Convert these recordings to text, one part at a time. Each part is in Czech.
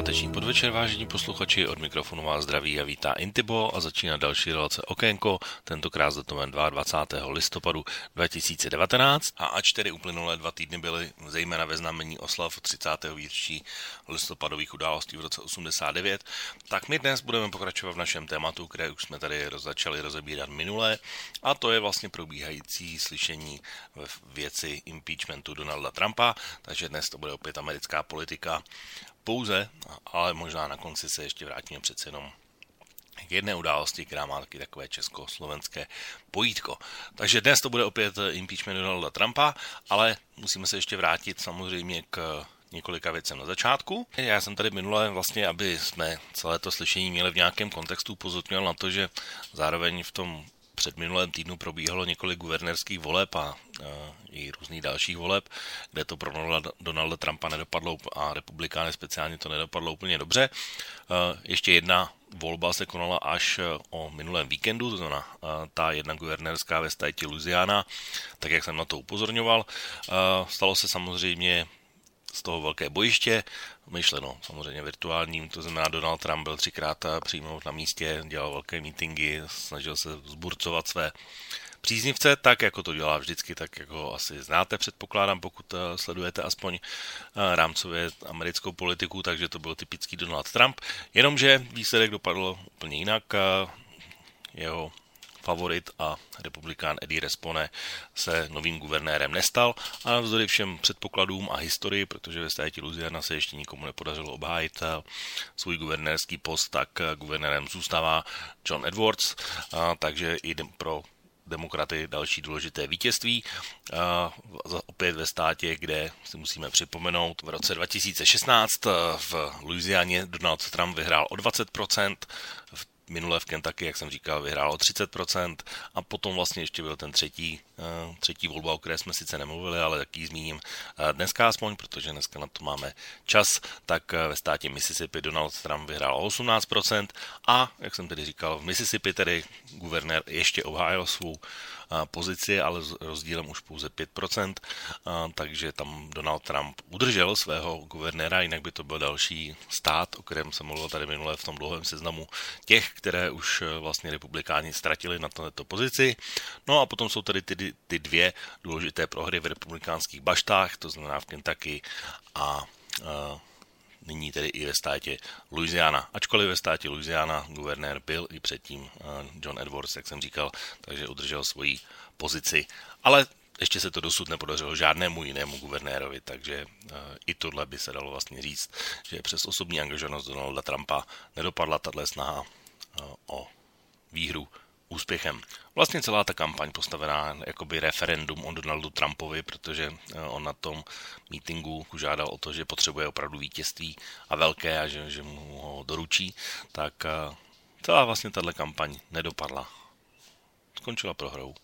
Páteční podvečer, vážení posluchači, od mikrofonu vás zdraví a vítá Intibo a začíná další relace Okénko, tentokrát s datumem 22. listopadu 2019. A ač tedy uplynulé dva týdny byly zejména ve znamení oslav 30. výročí listopadových událostí v roce 89, tak my dnes budeme pokračovat v našem tématu, které už jsme tady začali rozebírat minulé, a to je vlastně probíhající slyšení ve věci impeachmentu Donalda Trumpa, takže dnes to bude opět americká politika pouze, ale možná na konci se ještě vrátíme přece jenom k jedné události, která má taky takové československé pojítko. Takže dnes to bude opět impeachment Donalda Trumpa, ale musíme se ještě vrátit samozřejmě k několika věcem na začátku. Já jsem tady minule vlastně, aby jsme celé to slyšení měli v nějakém kontextu, pozornil na to, že zároveň v tom před minulém týdnu probíhalo několik guvernérských voleb a, a i různých dalších voleb, kde to pro Donalda Trumpa nedopadlo a republikány speciálně to nedopadlo úplně dobře. Ještě jedna volba se konala až o minulém víkendu, to znamená ta jedna guvernérská ve státě Louisiana, tak jak jsem na to upozorňoval. Stalo se samozřejmě z toho velké bojiště, myšleno samozřejmě virtuálním, to znamená Donald Trump byl třikrát přijmout na místě, dělal velké meetingy, snažil se zburcovat své příznivce, tak jako to dělá vždycky, tak jako asi znáte, předpokládám, pokud eh, sledujete aspoň eh, rámcově americkou politiku, takže to byl typický Donald Trump, jenomže výsledek dopadl úplně jinak, eh, jeho favorit a republikán Eddie Respone se novým guvernérem nestal a navzdory všem předpokladům a historii, protože ve státě Louisiana se ještě nikomu nepodařilo obhájit eh, svůj guvernérský post, tak eh, guvernérem zůstává John Edwards, takže i pro demokraty další důležité vítězství. Opět ve státě, kde si musíme připomenout, v roce 2016 eh, v Louisianě Donald Trump vyhrál o 20%, v minule v Kentucky, jak jsem říkal, vyhrál o 30% a potom vlastně ještě byl ten třetí, eh, třetí volba, o které jsme sice nemluvili, ale taky zmíním eh, dneska aspoň, protože dneska na to máme čas, tak eh, ve státě Mississippi Donald Trump vyhrál o 18% a, jak jsem tedy říkal, v Mississippi tedy guvernér ještě obhájil svou pozici, ale s rozdílem už pouze 5%, takže tam Donald Trump udržel svého guvernéra, jinak by to byl další stát, o kterém jsem mluvil tady minule v tom dlouhém seznamu těch, které už e, vlastně republikáni ztratili na této pozici. No a potom jsou tady ty, ty dvě důležité prohry v republikánských baštách, to znamená v Kentucky a uh, nyní tedy i ve státě Louisiana. Ačkoliv ve státě Louisiana guvernér byl i předtím eh, John Edwards, jak jsem říkal, takže udržel svoji pozici. Ale ještě se to dosud nepodařilo žádnému jinému guvernérovi, takže uh, i tohle by se dalo vlastně říct, že přes osobní angažovanost Donalda Trumpa nedopadla tahle snaha uh, o výhru úspěchem. Vlastně celá ta kampaň postavená jakoby referendum o Donaldu Trumpovi, protože eh, on na tom meetingu žádal o to, že potřebuje opravdu vítězství a velké a že, že mu ho doručí, tak eh, celá vlastně tahle kampaň nedopadla. Skončila prohrou.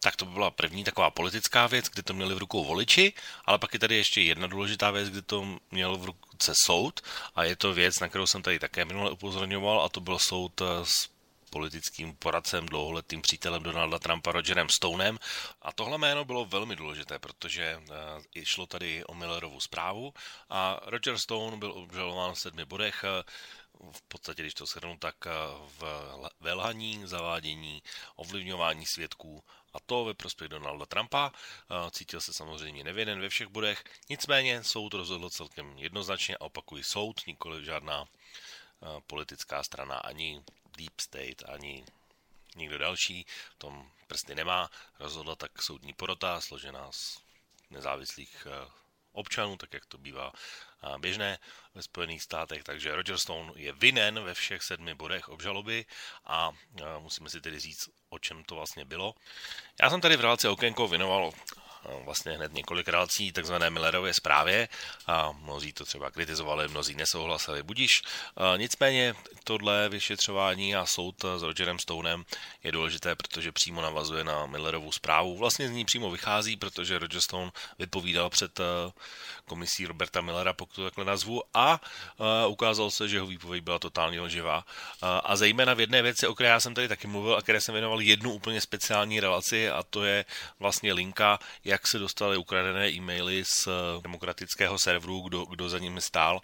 Tak to by byla první taková politická věc, kdy to měli v rukou voliči, ale pak je tady ještě jedna důležitá věc, kdy to měl v ruce soud a je to věc, na kterou jsem tady také minule upozorňoval a to byl soud eh, s politickým poradcem, dlouholetým přítelem Donalda Trumpa Rogerem Stonem. A tohle jméno bylo velmi důležité, protože uh, šlo tady o Millerovu zprávu a Roger Stone byl obžalován v sedmi bodech. v podstatě, když to shrnu, tak eh, v velhaní, zavádění, ovlivňování svědků a to ve prospěch Donalda Trumpa. Eh, cítil se samozřejmě nevinen ve všech bodech, nicméně soud rozhodl celkem jednoznačně a opakují soud, nikoli žádná politická strana ani Deep State ani nikdo další v tom prsty nemá. Rozhodla tak soudní porota, složená z nezávislých eh, občanů, tak jak to bývá eh, běžné ve Spojených státech. Takže Roger Stone je vinen ve všech sedmi bodech obžaloby a eh, musíme si tedy říct, o čem to vlastně bylo. Já jsem tady v relaci Okénko věnoval vlastně hned několik relací takzvané Millerově zprávě a mnozí to třeba kritizovali, mnozí nesouhlasili, budíš. Nicméně tohle vyšetřování a soud s Rogerem Stonem je důležité, protože přímo navazuje na Millerovu zprávu. Vlastně z ní přímo vychází, protože Roger Stone vypovídal před komisí Roberta Millera, pokud to takhle nazvu, a ukázal se, že jeho výpověď byla totálně lživá. A zejména v jedné věci, o které já jsem tady taky mluvil a které jsem věnoval jednu úplně speciální relaci, a to je vlastně linka, jak se dostaly ukradené e-maily z demokratického serveru, kdo, kdo za nimi stál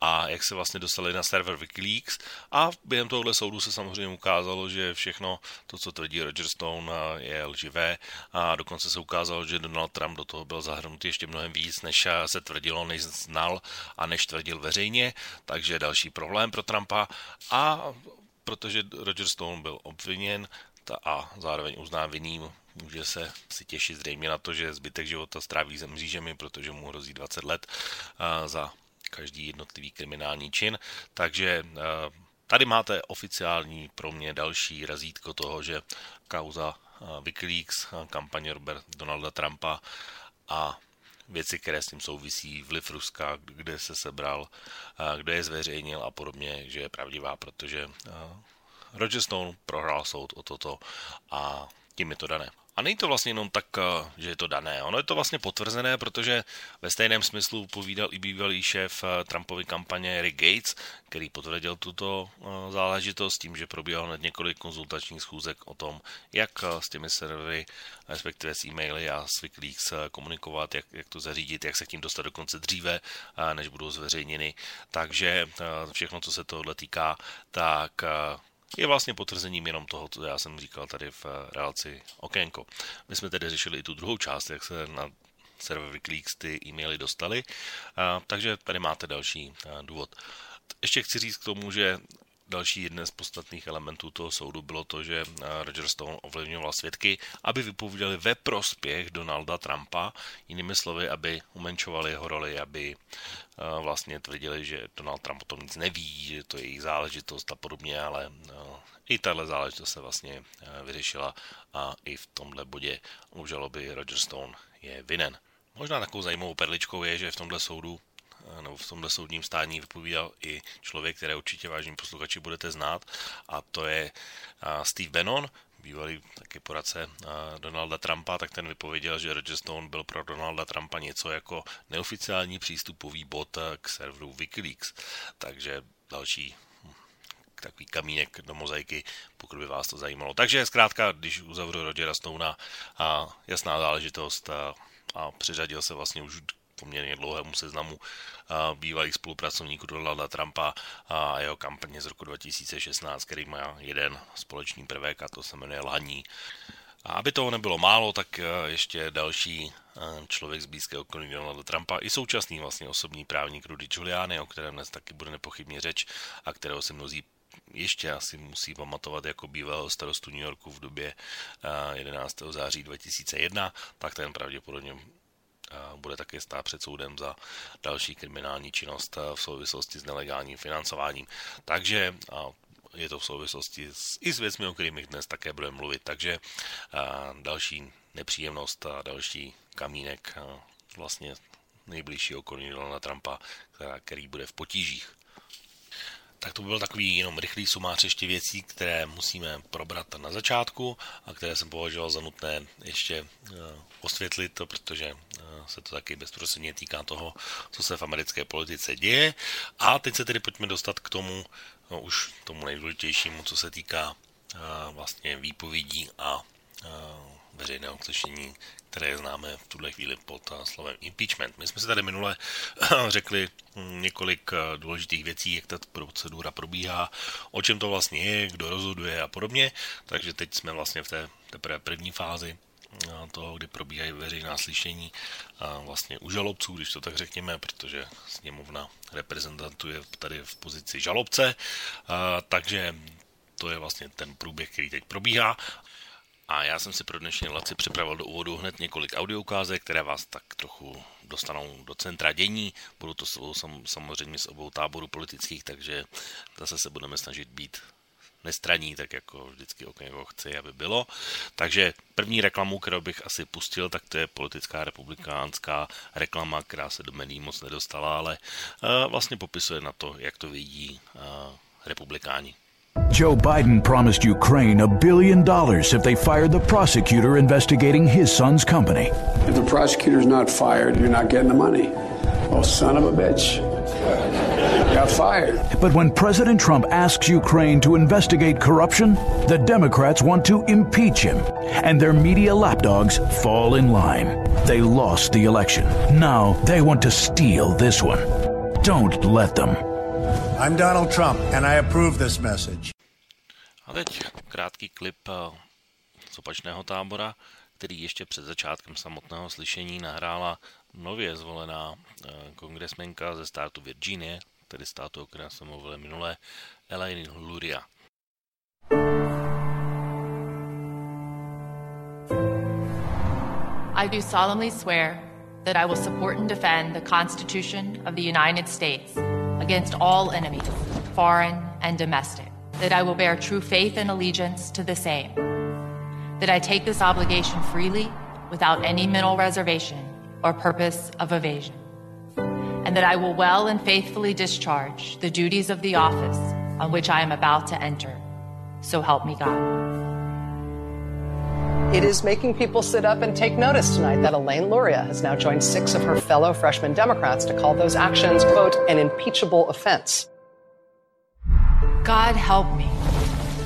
a jak se vlastně dostali na server Wikileaks. A během tohohle soudu se samozřejmě ukázalo, že všechno to, co tvrdí Roger Stone, je lživé. A dokonce se ukázalo, že Donald Trump do toho byl zahrnut ještě mnohem víc, než se tvrdilo, než znal a než tvrdil veřejně, takže další problém pro Trumpa. A protože Roger Stone byl obviněn a zároveň uznán vinným, může se si těšit zřejmě na to, že zbytek života stráví za mřížemi, protože mu hrozí 20 let za každý jednotlivý kriminální čin. Takže tady máte oficiální pro mě další razítko toho, že kauza Wikileaks, kampaně Robert Donalda Trumpa a věci, které s tím souvisí, vliv Ruska, kde se sebral, kde je zveřejnil a podobně, že je pravdivá, protože Roger Stone prohrál soud o toto a tím je to dané. A není to vlastně jenom tak, eh, že je to dané. Ono je to vlastně potvrzené, protože ve stejném smyslu povídal i bývalý šéf eh, Trumpovy kampaně Rick Gates, který potvrdil tuto eh, záležitost tím, že probíhal hned několik konzultačních schůzek o tom, jak s těmi servery, respektive s e-maily a s Wikileaks komunikovat, jak, jak to zařídit, jak se k tím dostat dokonce dříve, než budou zveřejněny. Takže všechno, co se tohle týká, tak je vlastně potvrzením jenom toho, co já jsem říkal tady v eh, relaci Okénko. My jsme tedy řešili i tu druhou část, jak se na server Wikileaks ty e-maily dostaly, takže tady máte další eh, důvod. Ještě chci říct k tomu, že Další jeden z podstatných elementů toho soudu bylo to, že eh, Roger Stone ovlivňoval svědky, aby vypovídali ve prospěch Donalda Trumpa, jinými slovy, aby umenčovali jeho roli, aby eh, vlastně tvrdili, že Donald Trump o tom nic neví, že to je jejich záležitost a podobně, ale eh, i tahle záležitost se vlastně vyřešila a i v tomhle bodě u žaloby Roger Stone je vinen. Možná takovou zajímavou perličkou je, že v tomhle soudu nebo v tomhle soudním stání vypovídal i člověk, které určitě vážní posluchači budete znát, a to je Steve Bannon, bývalý taky poradce Donalda Trumpa, tak ten vypověděl, že Roger Stone byl pro Donalda Trumpa něco jako neoficiální přístupový bod k serveru Wikileaks. Takže další hm, takový kamínek do mozaiky, pokud by vás to zajímalo. Takže zkrátka, když uzavřu Rogera Stonea, jasná záležitost a, a přiřadil se vlastně už poměrně dlouhému seznamu bývalých spolupracovníků Donalda Trumpa a jeho kampaně z roku 2016, který má jeden společný prvek a to se jmenuje Lhaní. A aby toho nebylo málo, tak ještě další člověk z blízkého okolí Donalda Trumpa, i současný vlastně osobní právník Rudy Giuliani, o kterém dnes taky bude nepochybně řeč a kterého si mnozí ještě asi musí pamatovat jako bývalého starostu New Yorku v době 11. září 2001, tak ten pravděpodobně bude také stát před soudem za další kriminální činnost v souvislosti s nelegálním financováním. Takže je to v souvislosti s, i s věcmi, o kterých dnes také budeme mluvit. Takže další nepříjemnost a další kamínek vlastně nejbližší okolí Donalda Trumpa, který bude v potížích. Tak to by byl takový jenom rychlý sumář ještě věcí, které musíme probrat na začátku a které jsem považoval za nutné ještě uh, osvětlit, protože uh, se to taky bezprostředně týká toho, co se v americké politice děje. A teď se tedy pojďme dostat k tomu, no, už tomu nejdůležitějšímu, co se týká uh, vlastně výpovědí a veřejného slyšení, které známe v tuhle chvíli pod slovem impeachment. My jsme si tady minule řekli několik důležitých věcí, jak ta procedura probíhá, o čem to vlastně je, kdo rozhoduje a podobně, takže teď jsme vlastně v té teprve první fázi toho, kdy probíhají veřejná slyšení a vlastně u žalobců, když to tak řekněme, protože sněmovna reprezentantuje tady v pozici žalobce, takže to je vlastně ten průběh, který teď probíhá a já jsem si pro dnešní relaci připravil do úvodu hned několik audioukázek, které vás tak trochu dostanou do centra dění. Budu to sam, samozřejmě z obou táborů politických, takže zase se budeme snažit být nestraní, tak jako vždycky okénko chci, aby bylo. Takže první reklamu, kterou bych asi pustil, tak to je politická republikánská reklama, která se do médií moc nedostala, ale uh, vlastně popisuje na to, jak to vidí uh, republikáni. Joe Biden promised Ukraine a billion dollars if they fired the prosecutor investigating his son's company. If the prosecutor's not fired, you're not getting the money. Oh, son of a bitch. Got fired. But when President Trump asks Ukraine to investigate corruption, the Democrats want to impeach him, and their media lapdogs fall in line. They lost the election. Now they want to steal this one. Don't let them. I'm Donald Trump and I approve this message. A teď krátký klip eh, z opačného tábora, který ještě před začátkem samotného slyšení nahrála nově zvolená eh, kongresmenka ze státu Virginie, tedy státu, o kterém jsme mluvili minule, Elaine Luria. I do solemnly swear that I will support and defend the Constitution of the United States against all enemies, foreign and domestic, that I will bear true faith and allegiance to the same, that I take this obligation freely without any mental reservation or purpose of evasion, and that I will well and faithfully discharge the duties of the office on which I am about to enter. So help me God. It is making people sit up and take notice tonight that Elaine Luria has now joined six of her fellow freshman Democrats to call those actions, quote, an impeachable offense. God help me.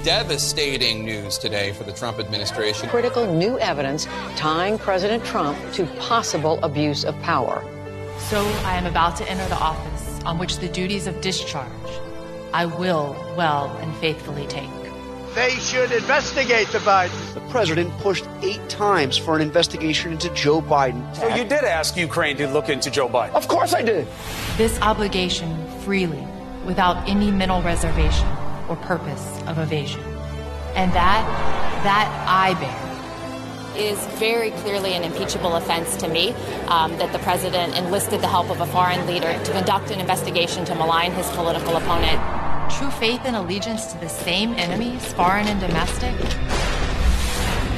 Devastating news today for the Trump administration. Critical new evidence tying President Trump to possible abuse of power. So I am about to enter the office on which the duties of discharge I will well and faithfully take. They should investigate the Bidens. The president pushed eight times for an investigation into Joe Biden. So you did ask Ukraine to look into Joe Biden? Of course I did. This obligation freely, without any mental reservation or purpose of evasion. And that, that I bear is very clearly an impeachable offense to me um, that the president enlisted the help of a foreign leader to conduct an investigation to malign his political opponent true faith and allegiance to the same enemies, foreign and domestic,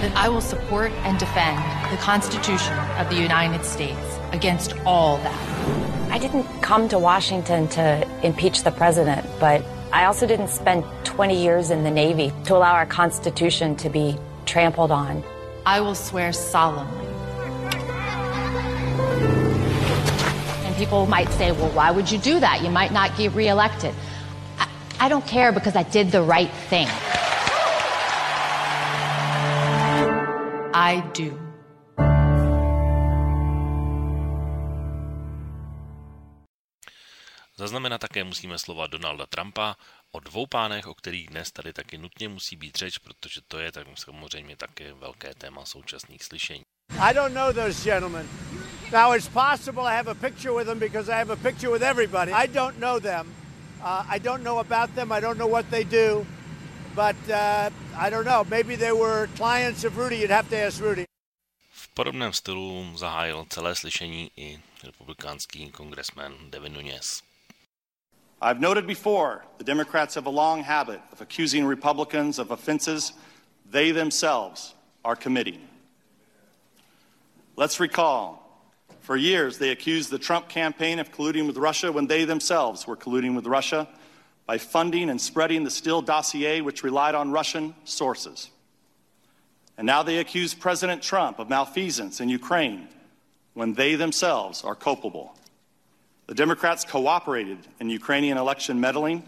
that I will support and defend the Constitution of the United States against all that. I didn't come to Washington to impeach the president, but I also didn't spend 20 years in the Navy to allow our Constitution to be trampled on. I will swear solemnly. And people might say, well, why would you do that? You might not get reelected. I don't care because I did the right thing. I do. Zaznamenat také musíme slova Donalda Trumpa o dvou pánech, o kterých dnes tady taky nutně musí být řeč, protože to je tak samozřejmě také velké téma současných slyšení. I don't know those gentlemen. Now it's possible I have a picture with them because I have a picture with everybody. I don't know them. Uh, I don't know about them. I don't know what they do. But uh, I don't know. Maybe they were clients of Rudy. You'd have to ask Rudy. V podobném stylu zahájil celé slyšení i republikánský kongresmen Devin Nunes. I've noted before the Democrats have a long habit of accusing Republicans of offenses they themselves are committing. Let's recall for years, they accused the Trump campaign of colluding with Russia when they themselves were colluding with Russia by funding and spreading the Steele dossier, which relied on Russian sources. And now they accuse President Trump of malfeasance in Ukraine when they themselves are culpable. The Democrats cooperated in Ukrainian election meddling,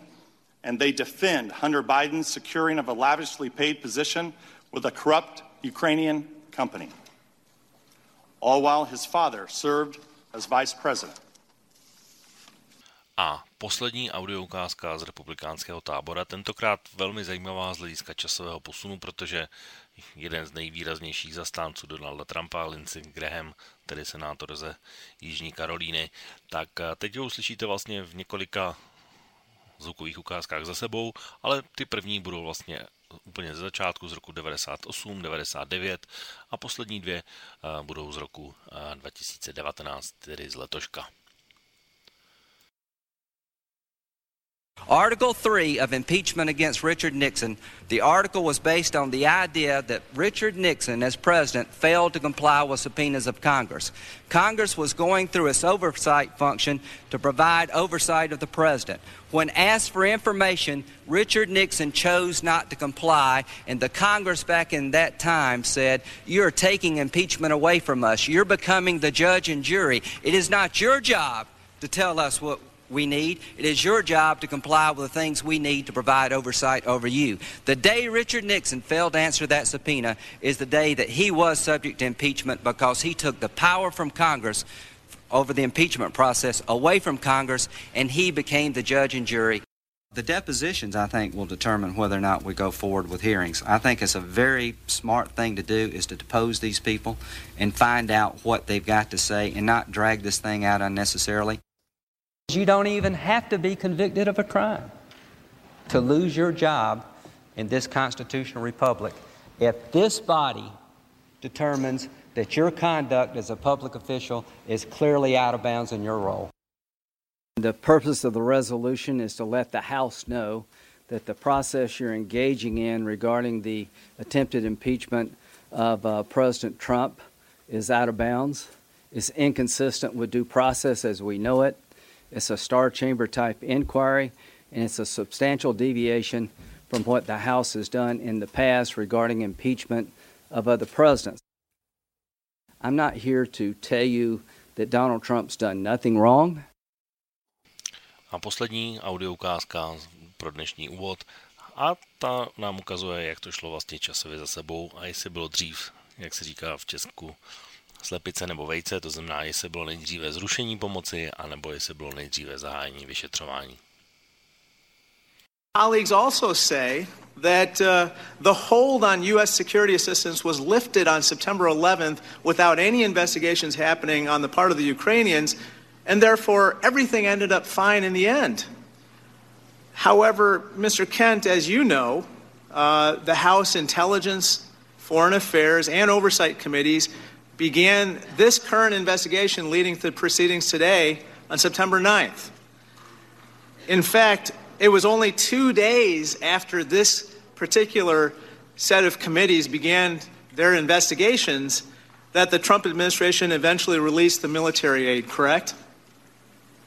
and they defend Hunter Biden's securing of a lavishly paid position with a corrupt Ukrainian company all while his father served as vice president. A poslední audioukázka z republikánského tábora, tentokrát velmi zajímavá z hlediska časového posunu, protože jeden z nejvýraznějších zastánců Donalda Trumpa, Lindsey Graham, tedy senátor ze Jižní Karolíny, tak teď ho uslyšíte vlastně v několika zvukových ukázkách za sebou, ale ty první budou vlastně úplně ze začátku z roku 98, 99 a poslední dvě eh, budou z roku 2019, eh, tedy z letoška. Article 3 of impeachment against Richard Nixon, the article was based on the idea that Richard Nixon, as president, failed to comply with subpoenas of Congress. Congress was going through its oversight function to provide oversight of the president. When asked for information, Richard Nixon chose not to comply, and the Congress back in that time said, You're taking impeachment away from us. You're becoming the judge and jury. It is not your job to tell us what we need. It is your job to comply with the things we need to provide oversight over you. The day Richard Nixon failed to answer that subpoena is the day that he was subject to impeachment because he took the power from Congress over the impeachment process away from Congress and he became the judge and jury. The depositions, I think, will determine whether or not we go forward with hearings. I think it's a very smart thing to do is to depose these people and find out what they've got to say and not drag this thing out unnecessarily. You don't even have to be convicted of a crime to lose your job in this constitutional republic if this body determines that your conduct as a public official is clearly out of bounds in your role. The purpose of the resolution is to let the House know that the process you're engaging in regarding the attempted impeachment of uh, President Trump is out of bounds, is inconsistent with due process as we know it, it's a star chamber type inquiry, and it's a substantial deviation from what the House has done in the past regarding impeachment of other presidents. I'm not here to tell you that Donald Trump's done nothing wrong. A poslední audio ukázka pro dnešní úvod. A ta nám ukazuje, jak to šlo vlastně časově za sebou a jestli bylo dřív, jak se říká v Česku, slepice nebo vejce, to znamená, jestli bylo nejdříve zrušení pomoci, anebo jestli bylo nejdříve zahájení vyšetřování. Colleagues also say that uh, the hold on U.S. security assistance was lifted on September 11th without any investigations happening on the part of the Ukrainians, and therefore everything ended up fine in the end. However, Mr. Kent, as you know, uh, the House Intelligence, Foreign Affairs, and Oversight Committees began this current investigation leading to the proceedings today on September 9th. In fact, it was only two days after this particular set of committees began their investigations that the Trump administration eventually released the military aid, correct?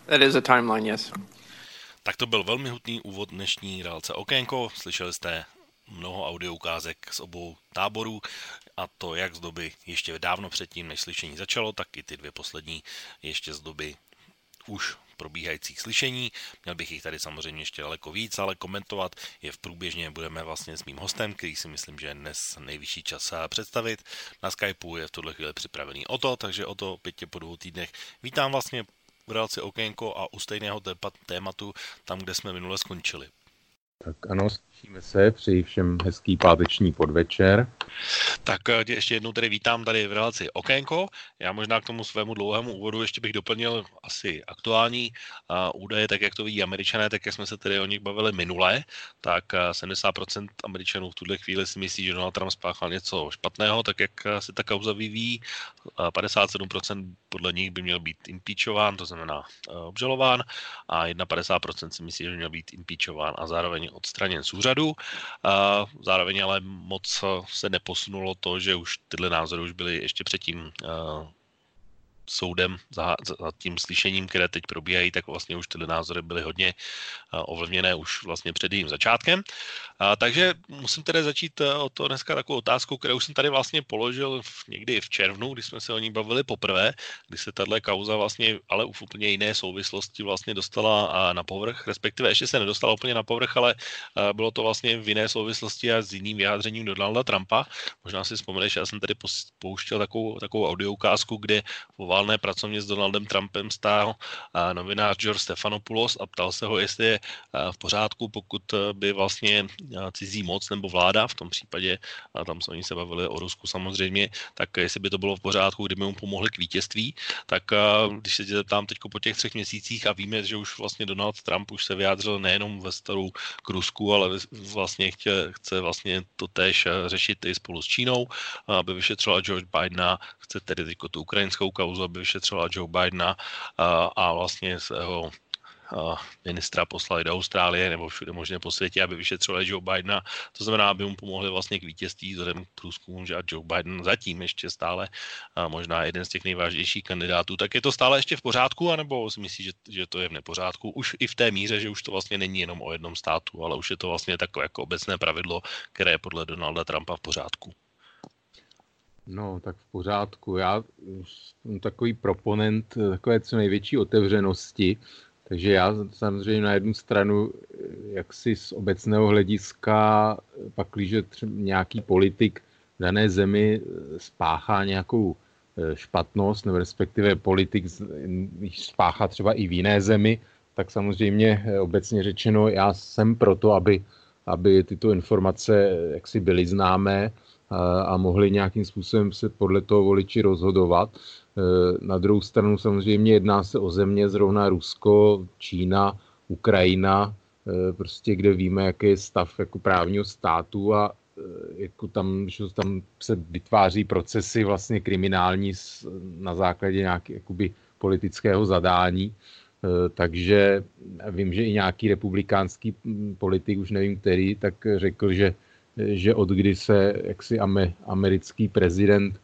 That is a timeline, yes. Tak to byl velmi hutný úvod dnešní relace Okénko. Slyšeli jste mnoho audio ukázek z obou táborů a to jak z doby ještě dávno předtím, než slyšení začalo, tak i ty dvě poslední ještě z doby už probíhajících slyšení. Měl bych jich tady samozřejmě ještě daleko víc, ale komentovat je v průběžně budeme vlastně s mým hostem, který si myslím, že je dnes nejvyšší čas představit. Na Skypeu je v tuhle chvíli připravený o to, takže o to opět po dvou týdnech. Vítám vlastně v relaci Okénko a u stejného tématu tam, kde jsme minule skončili. Tak ano, slyšíme se, přeji všem hezký páteční podvečer. Tak eh, tě ještě jednou tady vítám tady v relaci Okénko. Já možná k tomu svému dlouhému úvodu ještě bych doplnil asi aktuální uh, údaje, tak jak to vidí američané, tak jak jsme se tedy o nich bavili minule, tak uh, eh, 70% američanů v tuhle chvíli si myslí, že Donald Trump spáchal něco špatného, tak jak se ta kauza vyvíjí. Uh, 57% podle nich by měl být impeachován, to znamená obžalován, a 51% si myslí, že by měl být impeachován a zároveň odstraněn z. Uh, zároveň ale moc se neposunulo to, že už tyhle názory už byly ještě předtím soudem za, za tím slyšením, které teď probíhají, tak vlastně už tyhle názory byly hodně ovlivněné už vlastně před jejím začátkem. A, takže musím tedy začít e, o to dneska takovou otázku, kterou jsem tady vlastně položil někdy v červnu, kdy jsme se o ní bavili poprvé, kdy se tahle kauza vlastně, ale v úplně jiné souvislosti vlastně dostala na povrch, respektive ještě se nedostala úplně na povrch, ale bylo to vlastně v jiné souvislosti a s jiným vyjádřením Donalda Trumpa. Možná si vzpomeneš, já jsem tady pouštěl takovou, takovou audioukázku, kde po valné pracovně s Donaldem Trumpem stál novinář George Stephanopoulos a ptal se ho, jestli je v pořádku, pokud by vlastně cizí moc nebo vláda, v tom případě, a tam se oni se bavili o Rusku samozřejmě, tak jestli by to bylo v pořádku, kdyby mu pomohli k vítězství, tak když se tě zeptám teď po těch třech měsících a víme, že už vlastně Donald Trump už se vyjádřil nejenom ve staru k Rusku, ale vlastně chce, chce vlastně to též řešit i spolu s Čínou, aby vyšetřovala George Bidena, chce tedy teď tu ukrajinskou kauzu, aby vyšetřovala Joe Bidena a, vlastně se ho ministra poslali do Austrálie nebo všude možně po světě, aby vyšetřovali Joe Bidena. To znamená, aby mu pomohli vlastně k vítězství vzhledem k průzkumům, že Joe Biden zatím ještě stále a možná jeden z těch nejvážnějších kandidátů. Tak je to stále ještě v pořádku, anebo si myslíš, že, že to je v nepořádku? Už i v té míře, že už to vlastně není jenom o jednom státu, ale už je to vlastně takové jako obecné pravidlo, které je podle Donalda Trumpa v pořádku. No, tak v pořádku. Já jsem takový proponent takové co největší otevřenosti, takže já samozřejmě na jednu stranu, jak si z obecného hlediska, pak když nějaký politik v dané zemi spáchá nějakou špatnost, nebo respektive politik spáchá třeba i v jiné zemi, tak samozřejmě obecně řečeno, já jsem proto, aby, aby tyto informace jaksi byly známé, a mohli nějakým způsobem se podle toho voliči rozhodovat. E, na druhou stranu samozřejmě jedná se o země zrovna Rusko, Čína, Ukrajina, e, prostě kde víme, jaký je stav jako právního státu a e, jako tam, že tam se vytváří procesy vlastně kriminální na základě jakoby politického zadání. Takže vím, že i nějaký republikánský politik, už nevím který, tak řekl, že že od kdy se jaksi americký prezident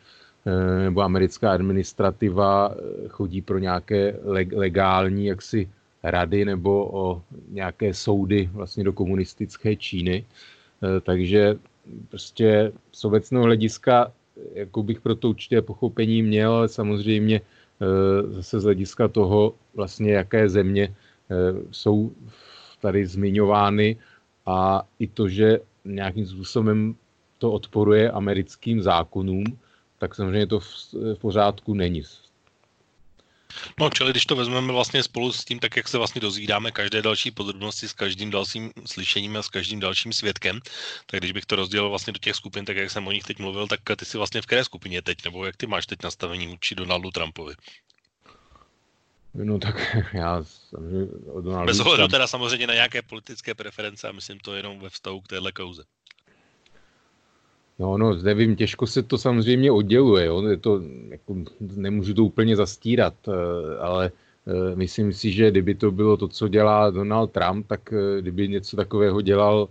eh, nebo americká administrativa eh, chodí pro nějaké legální jaksi rady nebo o nějaké soudy vlastně do komunistické Číny. Eh, takže prostě z obecného hlediska jako bych pro to určitě pochopení měl, ale samozřejmě zase z hlediska toho vlastně jaké země jsou tady zmiňovány a i to, že nějakým způsobem to odporuje americkým zákonům, tak samozřejmě to v, v pořádku není. No, čili když to vezmeme vlastně spolu s tím, tak jak se vlastně dozvídáme každé další podrobnosti s každým dalším slyšením a s každým dalším svědkem, tak když bych to rozdělil vlastně do těch skupin, tak jak jsem o nich teď mluvil, tak ty si vlastně v které skupině teď, nebo jak ty máš teď nastavení vůči Donaldu Trumpovi? No tak já Donaldu Bez ohledu teda samozřejmě na nějaké politické preference a myslím to jenom ve vztahu k téhle kauze. No, no, nevím, těžko se to samozřejmě odděluje, jo? Je to, jako, nemůžu to úplně zastírat, eh, ale eh, myslím si, že kdyby to bylo to, co dělá Donald Trump, tak eh, kdyby něco takového dělal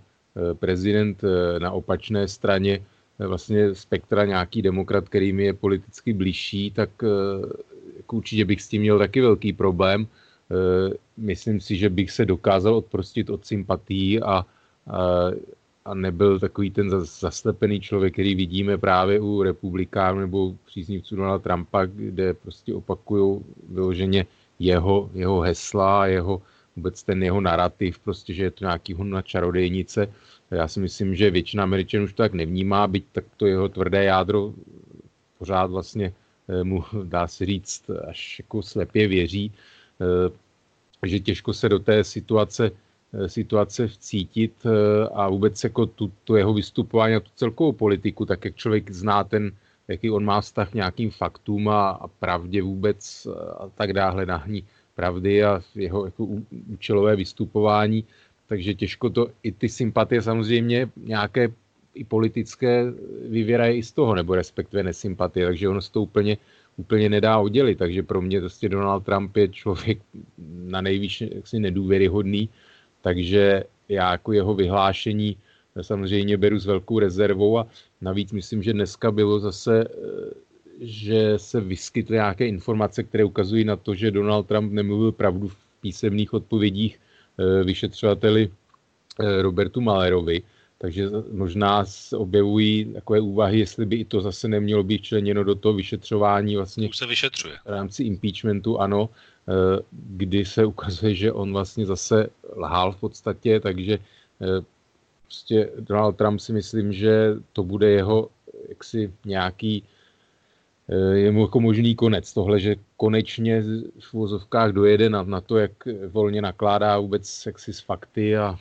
prezident na opačné straně vlastně spektra nějaký demokrat, který mi je politicky blížší, tak určitě bych s tím měl taky velký problém. Eh, myslím si, že bych se dokázal odprostit od sympatí a, a, a nebyl takový ten zaslepený člověk, který vidíme právě u republikánů nebo příznivců Donalda Trumpa, kde prostě opakují vyloženě jeho, jeho hesla, jeho vůbec ten jeho narrativ, prostě, že je to nějaký hon na čarodejnice. Já si myslím, že většina Američanů už to tak nevnímá, byť tak to jeho tvrdé jádro pořád vlastně mu, dá se říct, až jako slepě věří, eh, že těžko se do té situace, eh, situace vcítit a vůbec jako tu, tu jeho vystupování a tu celkovou politiku, tak jak člověk zná ten, jaký on má vztah nějakým faktům a, a pravdě vůbec a tak dále, hledání pravdy a jeho jako účelové vystupování, takže těžko to, i ty sympatie samozřejmě nějaké i politické vyvěrají i z toho, nebo respektive nesympatie, takže ono se to úplně, úplně nedá oddělit. Takže pro mě prostě Donald Trump je člověk na nejvíc jaksi nedůvěryhodný, takže já jako jeho vyhlášení samozřejmě beru s velkou rezervou a navíc myslím, že dneska bylo zase, že se vyskytly nějaké informace, které ukazují na to, že Donald Trump nemluvil pravdu v písemných odpovědích eh, vyšetřovateli eh, Robertu Malerovi takže možná se objevují takové úvahy, jestli by i to zase nemělo být členěno do toho vyšetřování vlastně. Už se vyšetřuje. V rámci impeachmentu, ano, eh, kdy se ukazuje, že on vlastně zase lhal v podstatě, takže eh, prostě Donald Trump si myslím, že to bude jeho jaksi nějaký eh, je mu jako možný konec. Tohle, že konečně v vozovkách dojede na, na to, jak volně nakládá vůbec jaksi s fakty a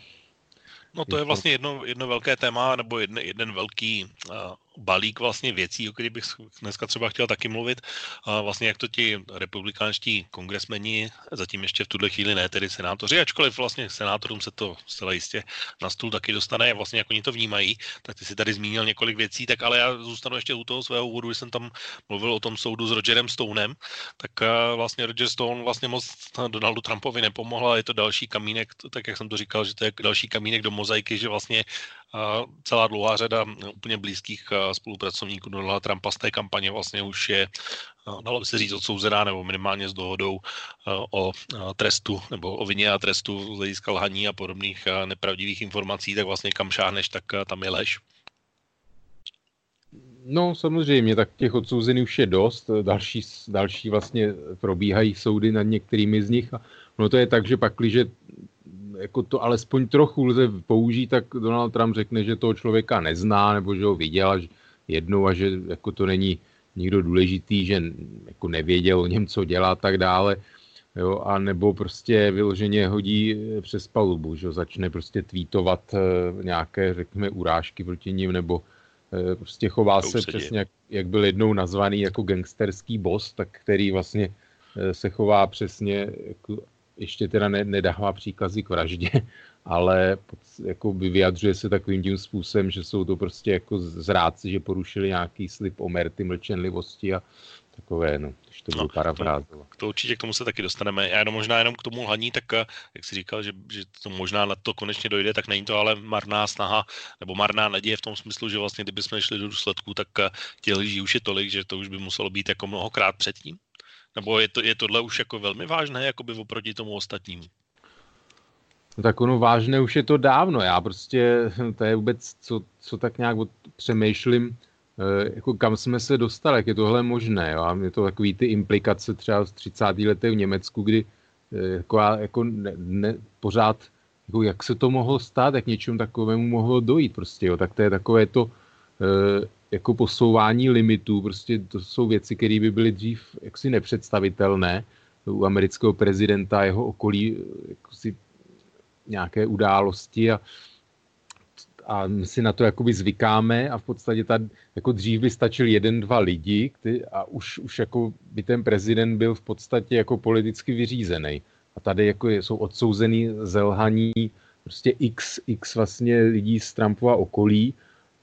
No to je vlastně jedno, jedno velké téma, nebo jeden, jeden velký uh, balík vlastně věcí, o kterých bych dneska třeba chtěl taky mluvit. A vlastně jak to ti republikánští kongresmeni, zatím ještě v tuhle chvíli ne, tedy senátoři, ačkoliv vlastně senátorům se to zcela jistě na stůl taky dostane, vlastně jak oni to vnímají, tak ty si tady zmínil několik věcí, tak ale já zůstanu ještě u toho svého úvodu, když jsem tam mluvil o tom soudu s Rogerem Stonem, tak vlastně Roger Stone vlastně moc Donaldu Trumpovi nepomohl, je to další kamínek, tak jak jsem to říkal, že to je další kamínek do mozaiky, že vlastně celá dlouhá řada úplně blízkých spolupracovníků Donalda Trumpa z té kampaně vlastně už je, dalo by se říct, odsouzená nebo minimálně s dohodou o trestu nebo o vině a trestu z hlediska lhaní a podobných nepravdivých informací, tak vlastně kam šáhneš, tak tam je lež. No samozřejmě, tak těch odsouzených už je dost, další, další vlastně probíhají soudy nad některými z nich a no to je tak, že pak, když jako to alespoň trochu lze použít, tak Donald Trump řekne, že toho člověka nezná, nebo že ho viděl jednou a že jako to není nikdo důležitý, že jako nevěděl o něm, co dělá a tak dále. Jo, a nebo prostě vyloženě hodí přes palubu, že začne prostě tweetovat e, nějaké, řekněme, urážky proti ním, nebo e, prostě chová se přesně, jak, jak byl jednou nazvaný jako gangsterský boss, tak který vlastně se chová přesně jako ještě teda ne, nedává příkazy k vraždě, ale jako by vyjadřuje se takovým tím způsobem, že jsou to prostě jako zrádci, že porušili nějaký slib o merty, mlčenlivosti a takové, no, když to no, parafrázovat. To, to určitě k tomu se taky dostaneme. Já jenom možná jenom k tomu lhaní, tak eh, jak jsi říkal, že, že to možná na to konečně dojde, tak není to ale marná snaha nebo marná naděje v tom smyslu, že vlastně kdyby jsme šli do důsledku, tak eh, těch lží už je tolik, že to už by muselo být jako mnohokrát předtím. Nebo je, to, je tohle už jako velmi vážné, jakoby oproti tomu ostatnímu? No tak ono vážné už je to dávno. Já prostě, to je vůbec, co, co tak nějak přemýšlím, eh, jako kam jsme se dostali, jak je tohle možné. Jo? A je to takový ty implikace třeba z 30. letech v Německu, kdy eh, jako, jako ne, ne, pořád, jako jak se to mohlo stát, jak něčemu takovému mohlo dojít prostě, jo? tak to je takové to, eh, jako posouvání limitů, prostě to jsou věci, které by byly dřív jaksi nepředstavitelné u amerického prezidenta jeho okolí jako si nějaké události a, a my si na to jakoby zvykáme a v podstatě ta, jako dřív by stačil jeden, dva lidi který, a už, už jako by ten prezident byl v podstatě jako politicky vyřízený. A tady jako jsou odsouzený zelhaní prostě x, x vlastně lidí z Trumpova okolí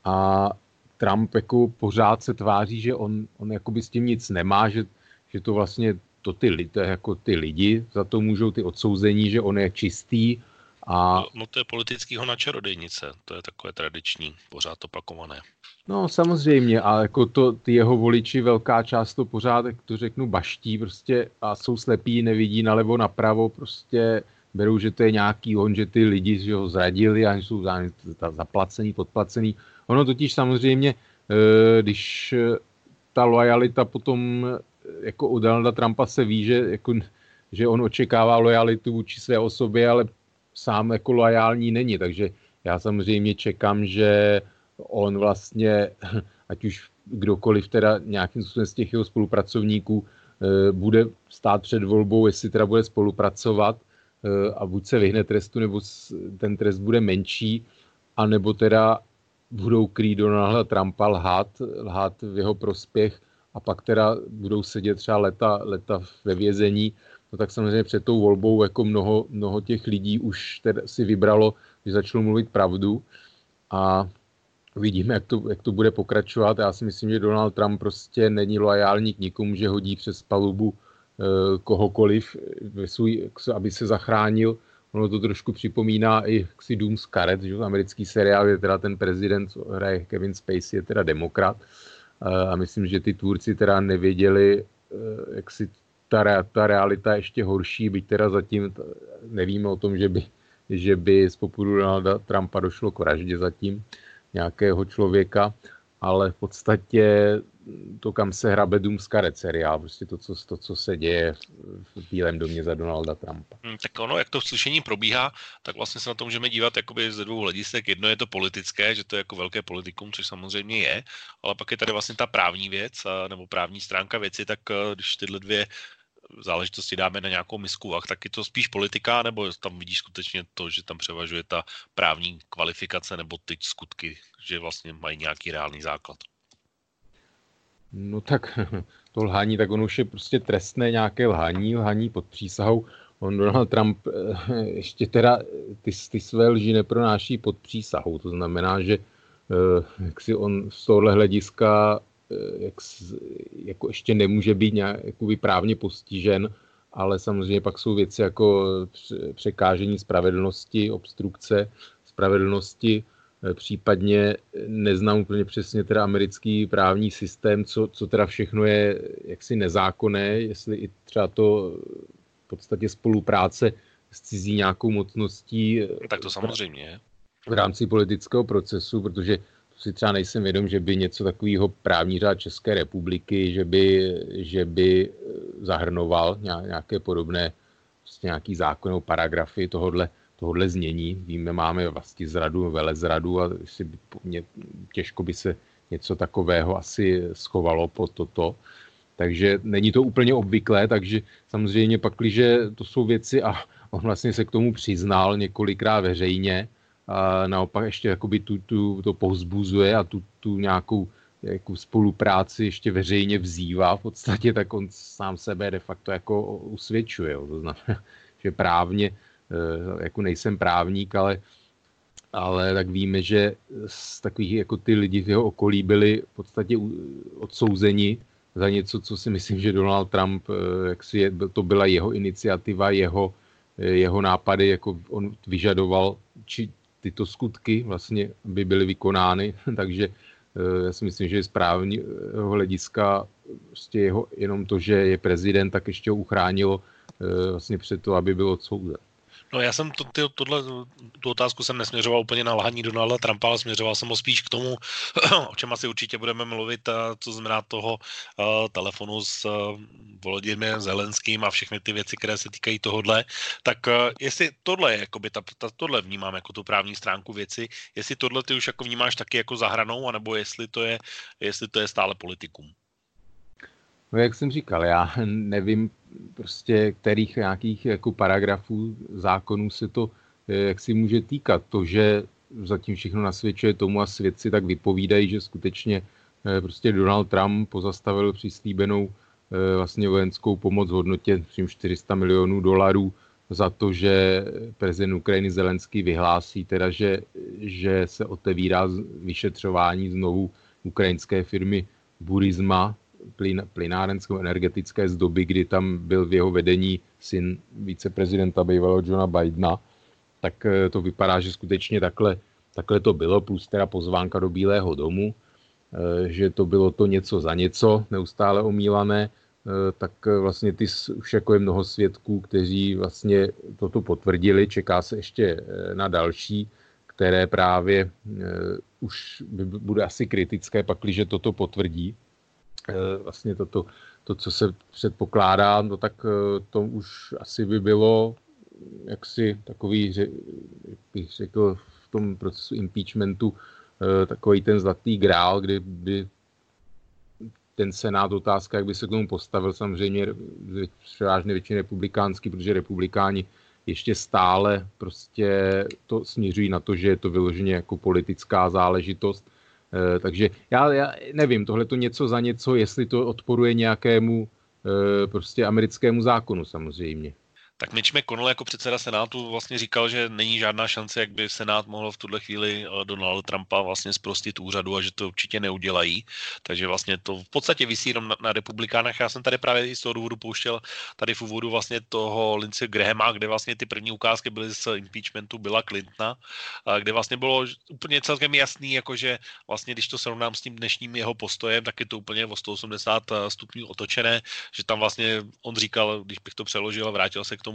a Trump jako pořád se tváří, že on, on jakoby s tím nic nemá, že, že to vlastně to ty, to jako ty lidi za to můžou ty odsouzení, že on je čistý. A... No, no to je politickýho na čarodejnice, to je takové tradiční, pořád opakované. No samozřejmě, a jako to, ty jeho voliči, velká část to pořád, jak to řeknu, baští prostě a jsou slepí, nevidí nalevo, napravo, prostě berou, že to je nějaký on, že ty lidi že ho zradili a jsou zaplacený, podplacený. Ono totiž samozřejmě, eh, když eh, ta lojalita potom eh, jako u Donalda Trumpa se ví, že, jako, že on očekává lojalitu vůči své osobě, ale sám jako lojální není, takže já samozřejmě čekám, že on vlastně, ať už kdokoliv teda nějakým způsobem z těch jeho spolupracovníků bude stát před volbou, jestli teda bude spolupracovat a buď se vyhne trestu, nebo ten trest bude menší, anebo teda budou krýt Donalda Trumpa, lhát, lhát v jeho prospěch a pak teda budou sedět třeba leta, leta ve vězení, no tak samozřejmě před tou volbou jako mnoho, mnoho těch lidí už teda si vybralo, že začalo mluvit pravdu. A uvidíme, jak to, jak to bude pokračovat. Já si myslím, že Donald Trump prostě není loajální k nikomu, že hodí přes palubu eh, kohokoliv, svůj, aby se zachránil Ono to trošku připomíná i si Dům z karet, že americký seriál, je teda ten prezident, co hraje Kevin Spacey, je teda demokrat. A myslím, že ty tvůrci teda nevěděli, eh, jak si ta, ta realita je ještě horší, byť teda zatím nevíme o tom, že by, že by z popudu Donalda Trumpa došlo k vraždě zatím nějakého člověka, ale v podstatě to, kam se hrabe karet seriál, prostě to, co, to, co se děje v Bílém domě za Donalda Trumpa. Hmm, tak ono, jak to slyšení probíhá, tak vlastně se na to můžeme dívat jakoby ze dvou hledisek. Jedno je to politické, že to je jako velké politikum, což samozřejmě je, ale pak je tady vlastně ta právní věc, nebo právní stránka věci, tak eh, když tyhle dvě záležitosti dáme na nějakou misku vah, tak je to spíš politika, nebo tam vidíš skutečně to, že tam převažuje ta právní kvalifikace nebo ty skutky, že vlastně mají nějaký reálný základ? No tak to lhání, tak ono už je prostě trestné nějaké lhaní, lhaní pod přísahou. On Donald Trump eh, ještě teda ty, ty své lži nepronáší pod přísahou. To znamená, že eh, jak si on z tohohle hlediska eh, jak, jako ještě nemůže být nějak právně postižen, ale samozřejmě pak jsou věci jako překážení spravedlnosti, obstrukce spravedlnosti, případně neznám úplně přesně teda americký právní systém, co, co teda všechno je jaksi nezákonné, jestli i třeba to v podstatě spolupráce s cizí nějakou mocností. Tak to samozřejmě. V rámci politického procesu, protože si třeba nejsem vědom, že by něco takového právní řád České republiky, že by, že by zahrnoval nějaké podobné prostě nějaký zákonnou paragrafy tohodle, tohodle znění. Víme, máme vlastně zradu, velezradu a si mě, těžko by se něco takového asi schovalo po toto. Takže není to úplně obvyklé, takže samozřejmě pak, když to jsou věci a on vlastně se k tomu přiznal několikrát veřejně, a naopak ještě jakoby tu, tu, to povzbuzuje a tu, tu nějakou jako spolupráci ještě veřejně vzývá v podstatě, tak on sám sebe de facto jako usvědčuje. Jo. To znamená, že právně, jako nejsem právník, ale, ale tak víme, že z takových jako ty lidi v jeho okolí byli v podstatě odsouzeni za něco, co si myslím, že Donald Trump, eh, jak si je, to byla jeho iniciativa, jeho, eh, jeho nápady, jako on vyžadoval, či tyto skutky vlastně by byly vykonány, takže eh, já si myslím, že je správního hlediska prostě jeho, jenom to, že je prezident, tak ještě ho uchránilo vlastně před to, aby byl odsouzen. No já jsem to, ty, tohle, tu otázku jsem nesměřoval úplně na lhaní Donalda Trumpa, ale směřoval jsem ho spíš k tomu, o čem asi určitě budeme mluvit, co znamená toho uh, telefonu s uh, Zelenským a všechny ty věci, které se týkají tohodle. Tak uh, jestli tohle je, jakoby ta, ta, tohle vnímám jako tu právní stránku věci, jestli tohle ty už jako vnímáš taky jako zahranou, anebo jestli to je, jestli to je stále politikum. No jak jsem říkal, já nevím prostě kterých nějakých jako paragrafů zákonů se to eh, jak si může týkat. To, že zatím všechno nasvědčuje tomu a svědci tak vypovídají, že skutečně eh, prostě Donald Trump pozastavil přislíbenou eh, vlastně vojenskou pomoc v hodnotě 400 milionů dolarů za to, že prezident Ukrajiny Zelenský vyhlásí teda, že, že se otevírá vyšetřování znovu ukrajinské firmy Burisma, plyn, plynárensko energetické z doby, kdy tam byl v jeho vedení syn viceprezidenta bývalého Johna Bidena, tak eh, to vypadá, že skutečně takhle, takhle to bylo, plus teda pozvánka do Bílého domu, eh, že to bylo to něco za něco, neustále omílané, eh, tak vlastně ty už jako je mnoho svědků, kteří vlastně toto potvrdili, čeká se ještě na další, které právě už bude asi kritické, pakliže toto potvrdí, vlastně toto, to, co se předpokládá, no tak eh, to už asi by bylo jaksi takový, jak bych řekl, v tom procesu impeachmentu eh, takový ten zlatý grál, kdy by ten senát otázka, jak by se k tomu postavil, samozřejmě převážně většině republikánský, protože republikáni ještě stále prostě to směřují na to, že je to vyloženě jako politická záležitost. Eh, takže já, já nevím, tohle to něco za něco, jestli to odporuje nějakému eh, prostě americkému zákonu samozřejmě. Tak Mitch McConnell jako předseda Senátu vlastně říkal, že není žádná šance, jak by Senát mohl v tuhle chvíli eh, Donald Trumpa vlastně zprostit úřadu a že to určitě neudělají. Takže vlastně to v podstatě vysí jenom na, na republikánech. Já jsem tady právě z toho důvodu pouštěl tady v úvodu vlastně toho Lince Grahama, kde vlastně ty první ukázky byly z impeachmentu Billa Clintona, kde vlastně bylo úplně celkem jasný, jakože vlastně když to srovnám s tím dnešním jeho postojem, tak je to úplně o 180 eh, stupňů otočené, že tam vlastně on říkal, když bych to přeložil a vrátil se k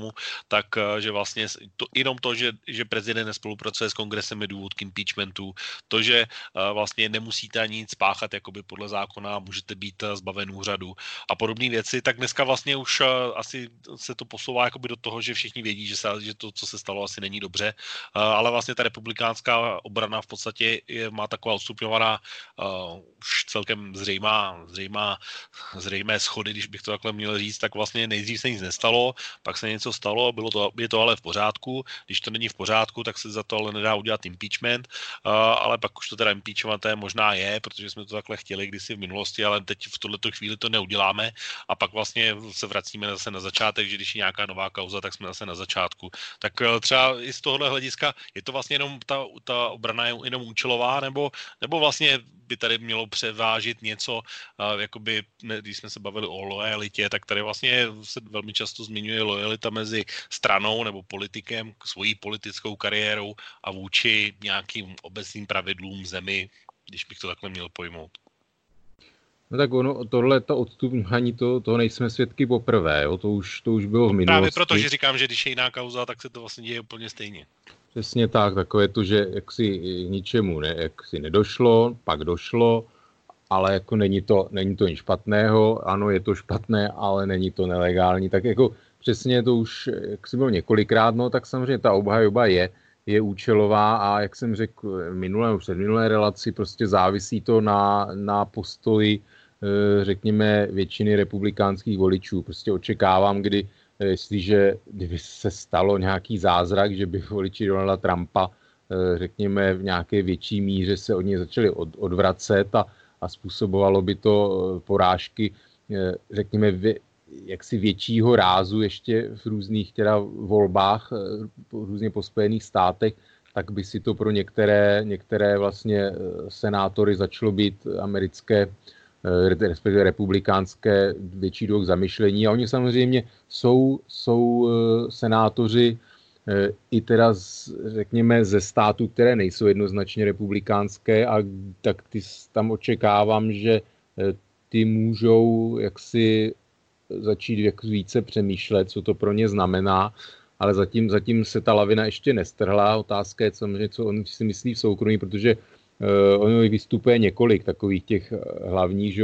tak eh, že vlastně to, jenom to, že, že prezident nespolupracuje s kongresem je důvod k impeachmentu, to, že uh, vlastně nemusíte ani nic spáchat jakoby podle zákona, můžete být uh, zbaven úřadu a podobné věci, tak dneska vlastně už asi se to posouvá jakoby do toho, že všichni vědí, že, se, že to, co se stalo, asi není dobře, ale vlastně ta republikánská obrana v podstatě je, má taková odstupňovaná uh, už celkem zřejmá, zřejmá, zřejmé schody, když bych to takhle měl říct, tak vlastně nejdřív se nic nestalo, pak se něco něco stalo, bylo to, je to ale v pořádku. Když to není v pořádku, tak se za to ale nedá udělat impeachment, uh, ale pak už to teda impeachované možná je, protože jsme to takhle chtěli kdysi v minulosti, ale teď v tuto chvíli to neuděláme a pak vlastně se vracíme zase na začátek, že když je nějaká nová kauza, tak jsme zase na začátku. Tak uh, třeba i z tohohle hlediska je to vlastně jenom ta, ta obrana je jenom účelová, nebo, nebo vlastně by tady mělo převážit něco, uh, jakoby, když jsme se bavili o lojalitě, tak tady vlastně se velmi často zmiňuje lojalita mezi stranou nebo politikem, svojí politickou kariérou a vůči nějakým obecným pravidlům zemi, když bych to takhle měl pojmout. No tak ono, tohle, to odstupňování, to, to nejsme svědky poprvé, jo? To, už, to už bylo v minulosti. Právě proto, že říkám, že když je jiná kauza, tak se to vlastně děje úplně stejně. Přesně tak, takové to, že jak si ničemu ne, jak si nedošlo, pak došlo, ale jako není to, není to nic špatného, ano, je to špatné, ale není to nelegální, tak jako přesně to už, jak si bylo několikrát, no tak samozřejmě ta obhajoba je, je účelová a jak jsem řekl minulé, předminulé relaci, prostě závisí to na, na postoji, eh, řekněme, většiny republikánských voličů. Prostě očekávám, kdy jestliže kdyby se stalo nějaký zázrak, že by voliči Donalda Trumpa, eh, řekněme, v nějaké větší míře se od něj začali od, odvracet a, a způsobovalo by to eh, porážky, eh, řekněme, jaksi většího rázu ještě v různých teda volbách, různě po Spojených státech, tak by si to pro některé, některé vlastně senátory začalo být americké Eh, respektive republikánské větší druh zamyšlení. A oni samozřejmě jsou, jsou eh, senátoři eh, i teda, z, řekněme, ze států, které nejsou jednoznačně republikánské a tak ty, tam očekávám, že ty můžou jaksi začít jak více přemýšlet, co to pro ně znamená, ale zatím, zatím se ta lavina ještě nestrhla. Otázka je samozřejmě, co on si myslí v soukromí, protože Uh, ono vystupuje několik takových těch eh, hlavních, že,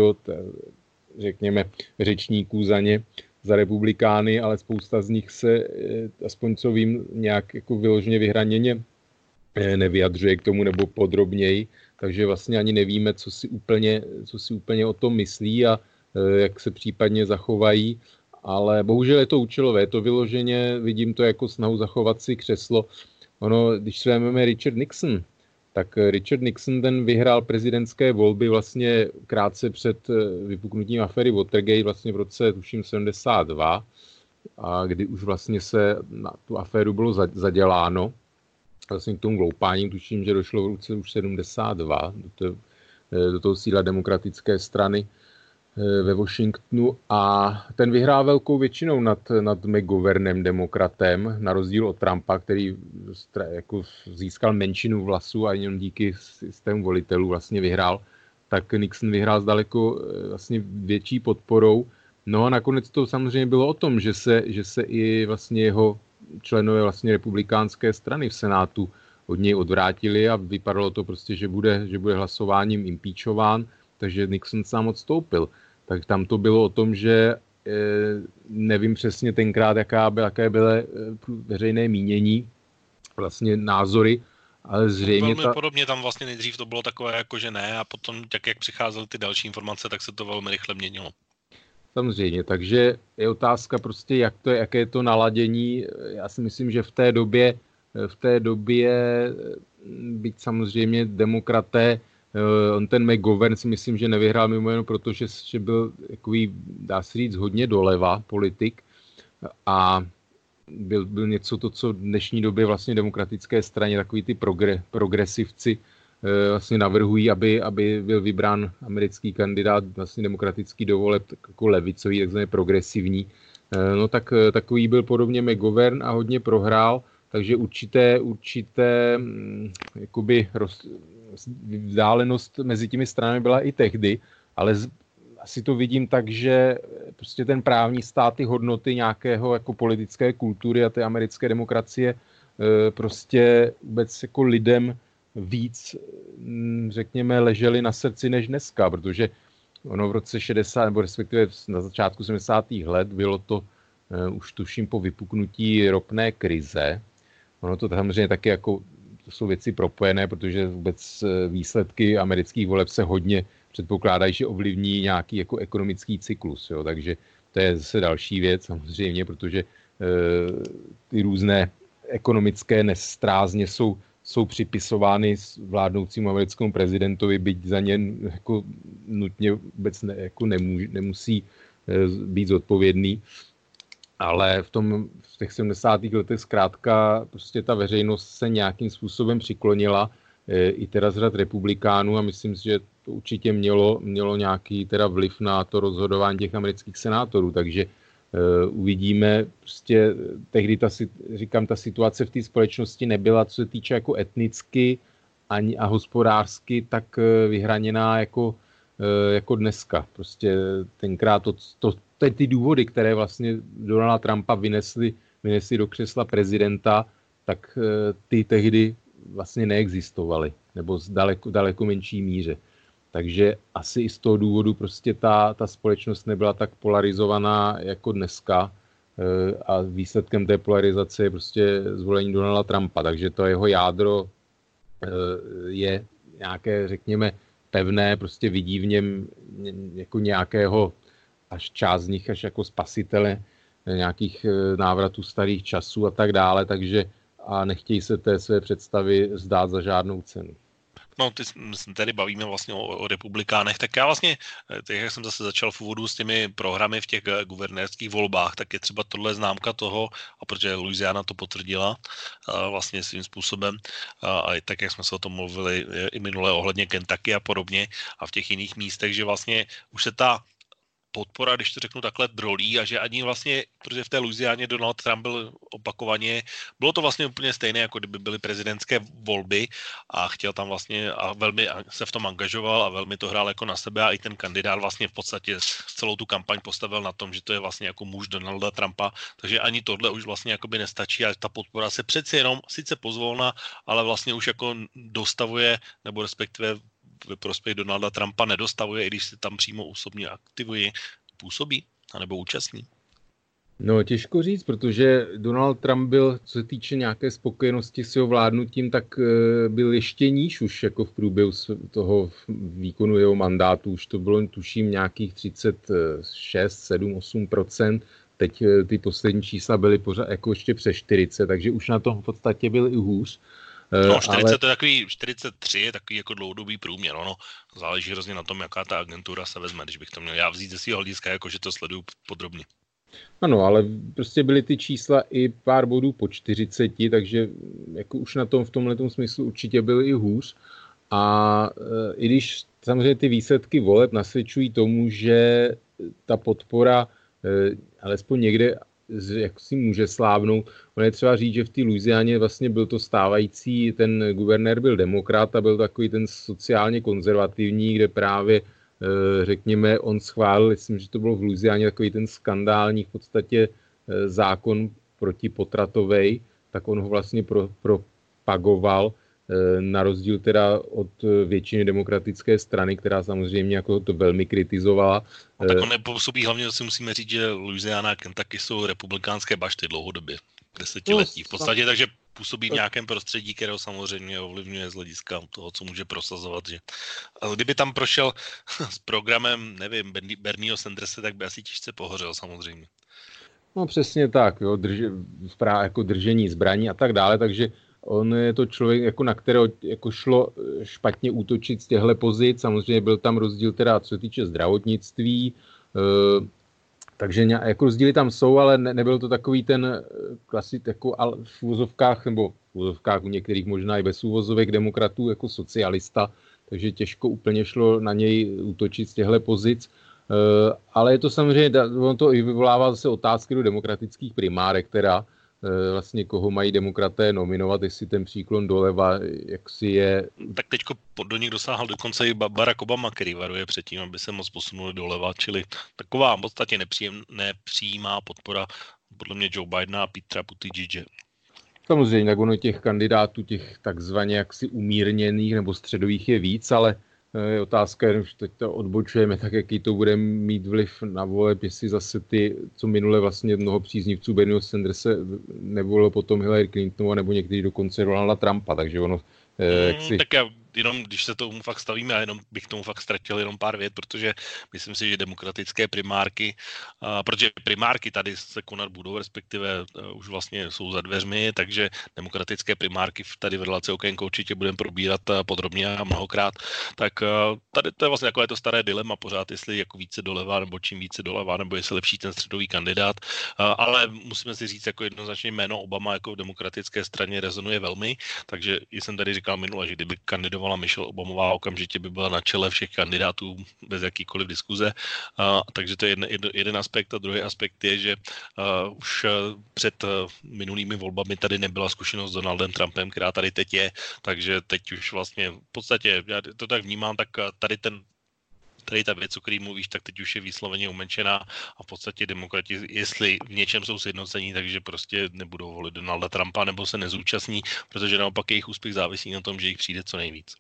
řekněme, řečníků za ně, za republikány, ale spousta z nich se, eh, aspoň co vím, nějak jako vyloženě vyhraněně nevyjadřuje k tomu nebo podrobněji, takže vlastně ani nevíme, co si úplně, co si úplně o tom myslí a jak se případně zachovají, ale bohužel je to účelové, je to vyloženě, vidím to jako snahu zachovat si křeslo. Ono, když se vezmeme Richard Nixon, tak Richard Nixon ten vyhrál prezidentské volby vlastně krátce před eh, vypuknutím afery Watergate vlastně v roce, tuším, 72, a kdy už vlastně se na tu aféru bylo zaděláno. Vlastně k tomu vloupání, tuším, že došlo v roce už 72 do, eh, do toho síla demokratické strany. Eh, ve Washingtonu a ten vyhrál velkou většinou nad, nad McGovernem, demokratem, na rozdíl od Trumpa, který jako získal menšinu vlasů a jenom díky systému volitelů vlastně vyhrál, tak Nixon vyhrál s daleko eh, vlastně větší podporou. No a nakonec to samozřejmě bylo o tom, že se, že se i vlastně jeho členové vlastně republikánské strany v Senátu od něj odvrátili a vypadalo to prostě, že bude, že bude hlasováním impeachován, takže Nixon sám odstoupil tak tam to bylo o tom, že eh, nevím přesně tenkrát, jaká by, jaké byly eh, veřejné mínění, vlastně názory, ale zřejmě... Velmi ta... podobně tam vlastně nejdřív to bylo takové jako, že ne a potom, tak jak přicházely ty další informace, tak se to velmi rychle měnilo. Samozřejmě, takže je otázka prostě, jak to, jaké je to naladění. Já si myslím, že v té době, v té době, byť samozřejmě demokraté on ten McGovern si myslím, že nevyhrál mimo jenom proto, že, že byl takový, dá se říct, hodně doleva politik a byl, byl něco to, co v dnešní době vlastně demokratické straně takový ty progre, progresivci uh, vlastně navrhují, aby, aby byl vybrán americký kandidát vlastně demokratický dovoleb jako levicový, takzvaně progresivní. Uh, no tak takový byl podobně McGovern a hodně prohrál, takže určité, určité hm, jakoby roz, vzdálenost mezi těmi stranami byla i tehdy, ale z, asi to vidím tak, že prostě ten právní stát, ty hodnoty nějakého jako politické kultury a té americké demokracie e, prostě vůbec jako lidem víc, mm, řekněme, leželi na srdci než dneska, protože ono v roce 60, nebo respektive na začátku 70. let bylo to uh, už tuším po vypuknutí ropné krize. Ono to samozřejmě taky jako to jsou věci propojené, protože vůbec eh, výsledky amerických voleb se hodně předpokládají, že ovlivní nějaký jako ekonomický cyklus. Jo? Takže to je zase další věc samozřejmě, protože ty různé ekonomické nestrázně jsou, jsou připisovány vládnoucímu americkému prezidentovi, byť za ně jako nutně vůbec ne, jako nemůže, nemusí být zodpovědný. Ale v, tom, v těch 70. letech zkrátka prostě ta veřejnost se nějakým způsobem přiklonila i teda z řad republikánů a myslím si, že to určitě mělo, mělo nějaký teda vliv na to rozhodování těch amerických senátorů, takže uh, uvidíme, prostě tehdy ta, říkám, ta situace v té společnosti nebyla, co se týče jako etnicky ani a hospodářsky, tak uh, vyhraněná jako, uh, jako dneska. Prostě tenkrát to, to, to, ty důvody, které vlastně Donalda Trumpa vynesly, vynesly do křesla prezidenta, tak uh, ty tehdy vlastně neexistovaly, nebo z daleko, daleko menší míře. Takže asi i z toho důvodu prostě ta, ta společnost nebyla tak polarizovaná jako dneska eh, a výsledkem té polarizace je prostě zvolení Donalda Trumpa. Takže to jeho jádro eh, je nějaké, řekněme, pevné, prostě vidí v něm jako nějakého až část z nich až jako spasitele nějakých eh, návratů starých časů a tak dále, takže a nechtějí se té své představy zdát za žádnou cenu. No, ty se tady bavíme vlastně o, o republikánech, tak já vlastně, eh, tak jak jsem zase začal v úvodu s těmi programy v těch eh, guvernérských volbách, tak je třeba tohle známka toho, a protože Louisiana to potvrdila vlastně svým způsobem, a, a tak jak jsme se o tom mluvili i minule ohledně Kentucky a podobně a v těch jiných místech, že vlastně už se ta podpora, když to řeknu takhle, drolí a že ani vlastně, protože v té Louisianě Donald Trump byl opakovaně, bylo to vlastně úplně stejné, jako kdyby byly prezidentské volby a chtěl tam vlastně a velmi se v tom angažoval a velmi to hrál jako na sebe a i ten kandidát vlastně v podstatě celou tu kampaň postavil na tom, že to je vlastně jako muž Donalda Trumpa, takže ani tohle už vlastně jakoby nestačí a ta podpora se přeci jenom sice pozvolna, ale vlastně už jako dostavuje nebo respektive ve prospěch Donalda Trumpa nedostavuje, i když se tam přímo osobně aktivuje, působí, anebo účastní? No, těžko říct, protože Donald Trump byl, co se týče nějaké spokojenosti s jeho vládnutím, tak eh, byl ještě níž už jako v průběhu toho výkonu jeho mandátu. Už to bylo, tuším, nějakých 36, 7, 8% Teď eh, ty poslední čísla byly pořád jako ještě přes 40, takže už na tom v podstatě byl i hůř. No, 40 ale... to je takový, 43 je takový jako dlouhodobý průměr, ono záleží hrozně na tom, jaká ta agentura se vezme, když bych to měl já vzít ze svého hlediska, jako že to sleduju podrobně. Ano, ale prostě byly ty čísla i pár bodů po 40, takže jako už na tom v tomhle smyslu určitě byly i hůř. A e, i když samozřejmě ty výsledky voleb nasvědčují tomu, že ta podpora e, alespoň někde jak si může slávnout. On je třeba říct, že v té Louisianě vlastně byl to stávající, ten guvernér byl demokrat a byl takový ten sociálně konzervativní, kde právě eh, řekněme, on schválil, myslím, že to bylo v Louisianě takový ten skandální v podstatě eh, zákon protipotratovej, tak on ho vlastně pro, propagoval na rozdíl teda od většiny demokratické strany, která samozřejmě jako to velmi kritizovala. No, tak on nepůsobí hlavně, si musíme říct, že Louisiana a Kentucky jsou republikánské bašty dlouhodobě, desetiletí v podstatě, takže působí v nějakém prostředí, které samozřejmě ovlivňuje z hlediska toho, co může prosazovat. Že... Kdyby tam prošel s programem, nevím, Bernieho Sandersa, tak by asi těžce pohořel samozřejmě. No přesně tak, jo, drž, jako držení zbraní a tak dále, takže On je to člověk, jako na kterého jako šlo eh, špatně útočit z těchto pozic. Samozřejmě byl tam rozdíl teda, co se týče zdravotnictví, e, takže jako rozdíly tam jsou, ale ne, nebyl to takový ten eh, klasit jako v úvozovkách, nebo v úvozovkách u některých možná i bez úvozovek demokratů jako socialista, takže těžko úplně šlo na něj útočit z těchto pozic. E, ale je to samozřejmě, on to i vyvolává zase otázky do demokratických primárek, Eh, vlastně koho mají demokraté nominovat, jestli ten příklon doleva, jak si je... Tak teďko do nich dosáhl dokonce i Barack Obama, který varuje předtím, aby se moc posunuli doleva, čili taková v podstatě nepříjem, nepřímá podpora podle mě Joe Bidena a Petra Buttigiege. Samozřejmě, tak ono těch kandidátů, těch takzvaně jaksi umírněných nebo středových je víc, ale je otázka, už teď to odbočujeme, tak jaký to bude mít vliv na voleb, jestli zase ty, co minule vlastně mnoho příznivců Bernieho Sandersa nevolilo potom Hillary Clintonová nebo někdy dokonce Donalda Trumpa, takže ono eh, jak si... Tak já jenom když se tomu fakt stavíme, a jenom bych tomu fakt ztratil jenom pár vět, protože myslím si, že demokratické primárky, uh, protože primárky tady se konat budou, respektive uh, už vlastně jsou za dveřmi, takže demokratické primárky tady v relaci okénko určitě budeme probírat uh, podrobně a mnohokrát, tak uh, tady to je vlastně takové to staré dilema pořád, jestli jako více doleva, nebo čím více doleva, nebo jestli lepší ten středový kandidát, ale musíme si říct jako jednoznačně jméno Obama jako v demokratické straně rezonuje velmi, takže jsem tady říkal minule, že kdyby kandidovala Michelle Obamová, okamžitě by byla na čele všech kandidátů bez jakýkoliv diskuze. Uh, takže to je jeden, jeden aspekt. A druhý aspekt je, že uh, už před minulými volbami tady nebyla zkušenost s Donaldem Trumpem, která tady teď je, takže teď už vlastně v podstatě, já to tak vnímám, tak tady ten tady ta věc, o který mluvíš, tak teď už je výsloveně umenšená a v podstatě demokrati, jestli v něčem jsou sjednocení, takže prostě nebudou volit Donalda Trumpa nebo se nezúčastní, protože naopak jejich úspěch závisí na tom, že jich přijde co nejvíc.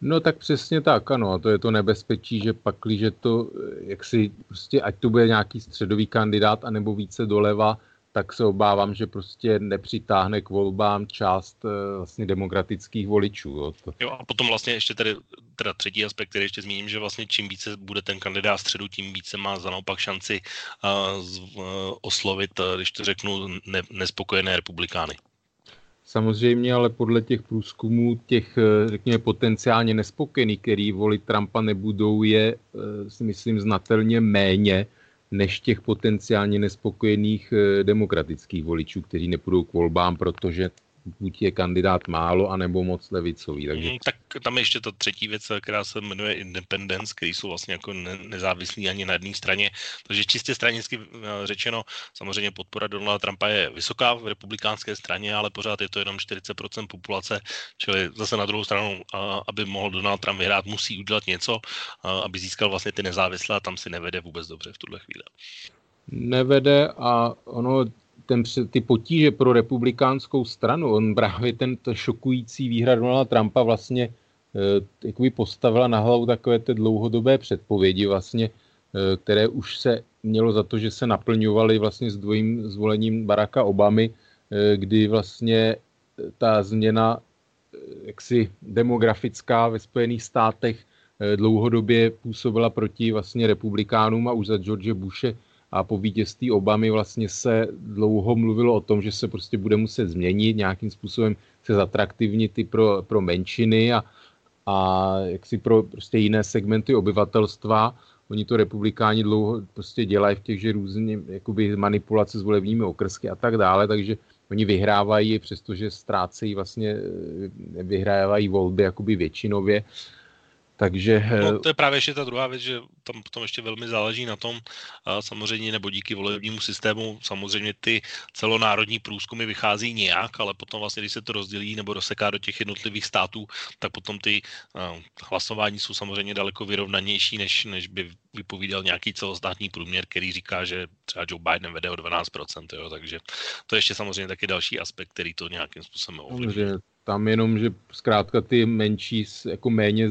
No tak přesně tak, ano, a to je to nebezpečí, že pak, že to, jak si prostě, ať to bude nějaký středový kandidát, anebo více doleva, tak se obávám, že prostě nepřitáhne k volbám část eh, vlastně demokratických voličů. Jo. jo a potom vlastně ještě tady teda třetí aspekt, který ještě zmíním, že vlastně čím více bude ten kandidát středu, tím více má za naopak šanci uh, z, uh, oslovit, uh, když to řeknu, ne, nespokojené republikány. Samozřejmě, ale podle těch průzkumů těch, řekněme, potenciálně nespokojených, který volit Trumpa nebudou, je, si myslím, znatelně méně, než těch potenciálně nespokojených eh, demokratických voličů, kteří nepůjdou k volbám, protože buď je kandidát málo, anebo moc levicový. Takže... Mm, tak tam je ještě ta třetí věc, která se jmenuje independence, který jsou vlastně jako ne- nezávislí ani na jedné straně. Takže čistě stranicky eh, řečeno, samozřejmě podpora Donalda Trumpa je vysoká v republikánské straně, ale pořád je to jenom 40% populace, čili zase na druhou stranu, aby mohl Donald Trump vyhrát, musí udělat něco, aby získal vlastně ty nezávislé a tam si nevede vůbec dobře v tuhle chvíli. Nevede a ono ten, ty potíže pro republikánskou stranu, on právě ten šokující výhra Donalda Trumpa vlastně e, jakoby postavila na hlavu takové ty dlouhodobé předpovědi vlastně, e, které už se mělo za to, že se naplňovaly vlastně s dvojím zvolením Baracka Obamy, e, kdy vlastně ta změna jaksi demografická ve Spojených státech dlouhodobě působila proti vlastně republikánům a už za George Bushe a po vítězství Obamy vlastně se dlouho mluvilo o tom, že se prostě bude muset změnit, nějakým způsobem se zatraktivnit i pro, pro menšiny a, a jaksi pro prostě jiné segmenty obyvatelstva. Oni to republikáni dlouho prostě dělají v těch, že různě jakoby manipulace s volebními okrsky a tak dále, takže oni vyhrávají, přestože ztrácejí vlastně, vyhrávají volby jakoby většinově. Takže... No, to je právě ještě ta druhá věc, že tam potom ještě velmi záleží na tom, samozřejmě nebo díky volebnímu systému, samozřejmě ty celonárodní průzkumy vychází nějak, ale potom vlastně, když se to rozdělí nebo rozseká do těch jednotlivých států, tak potom ty hlasování jsou samozřejmě daleko vyrovnanější, než, než by vypovídal nějaký celostátní průměr, který říká, že třeba Joe Biden vede o 12%, jo, takže to je ještě samozřejmě taky další aspekt, který to nějakým způsobem ovlivňuje. Tam jenom, že zkrátka ty menší, jako méně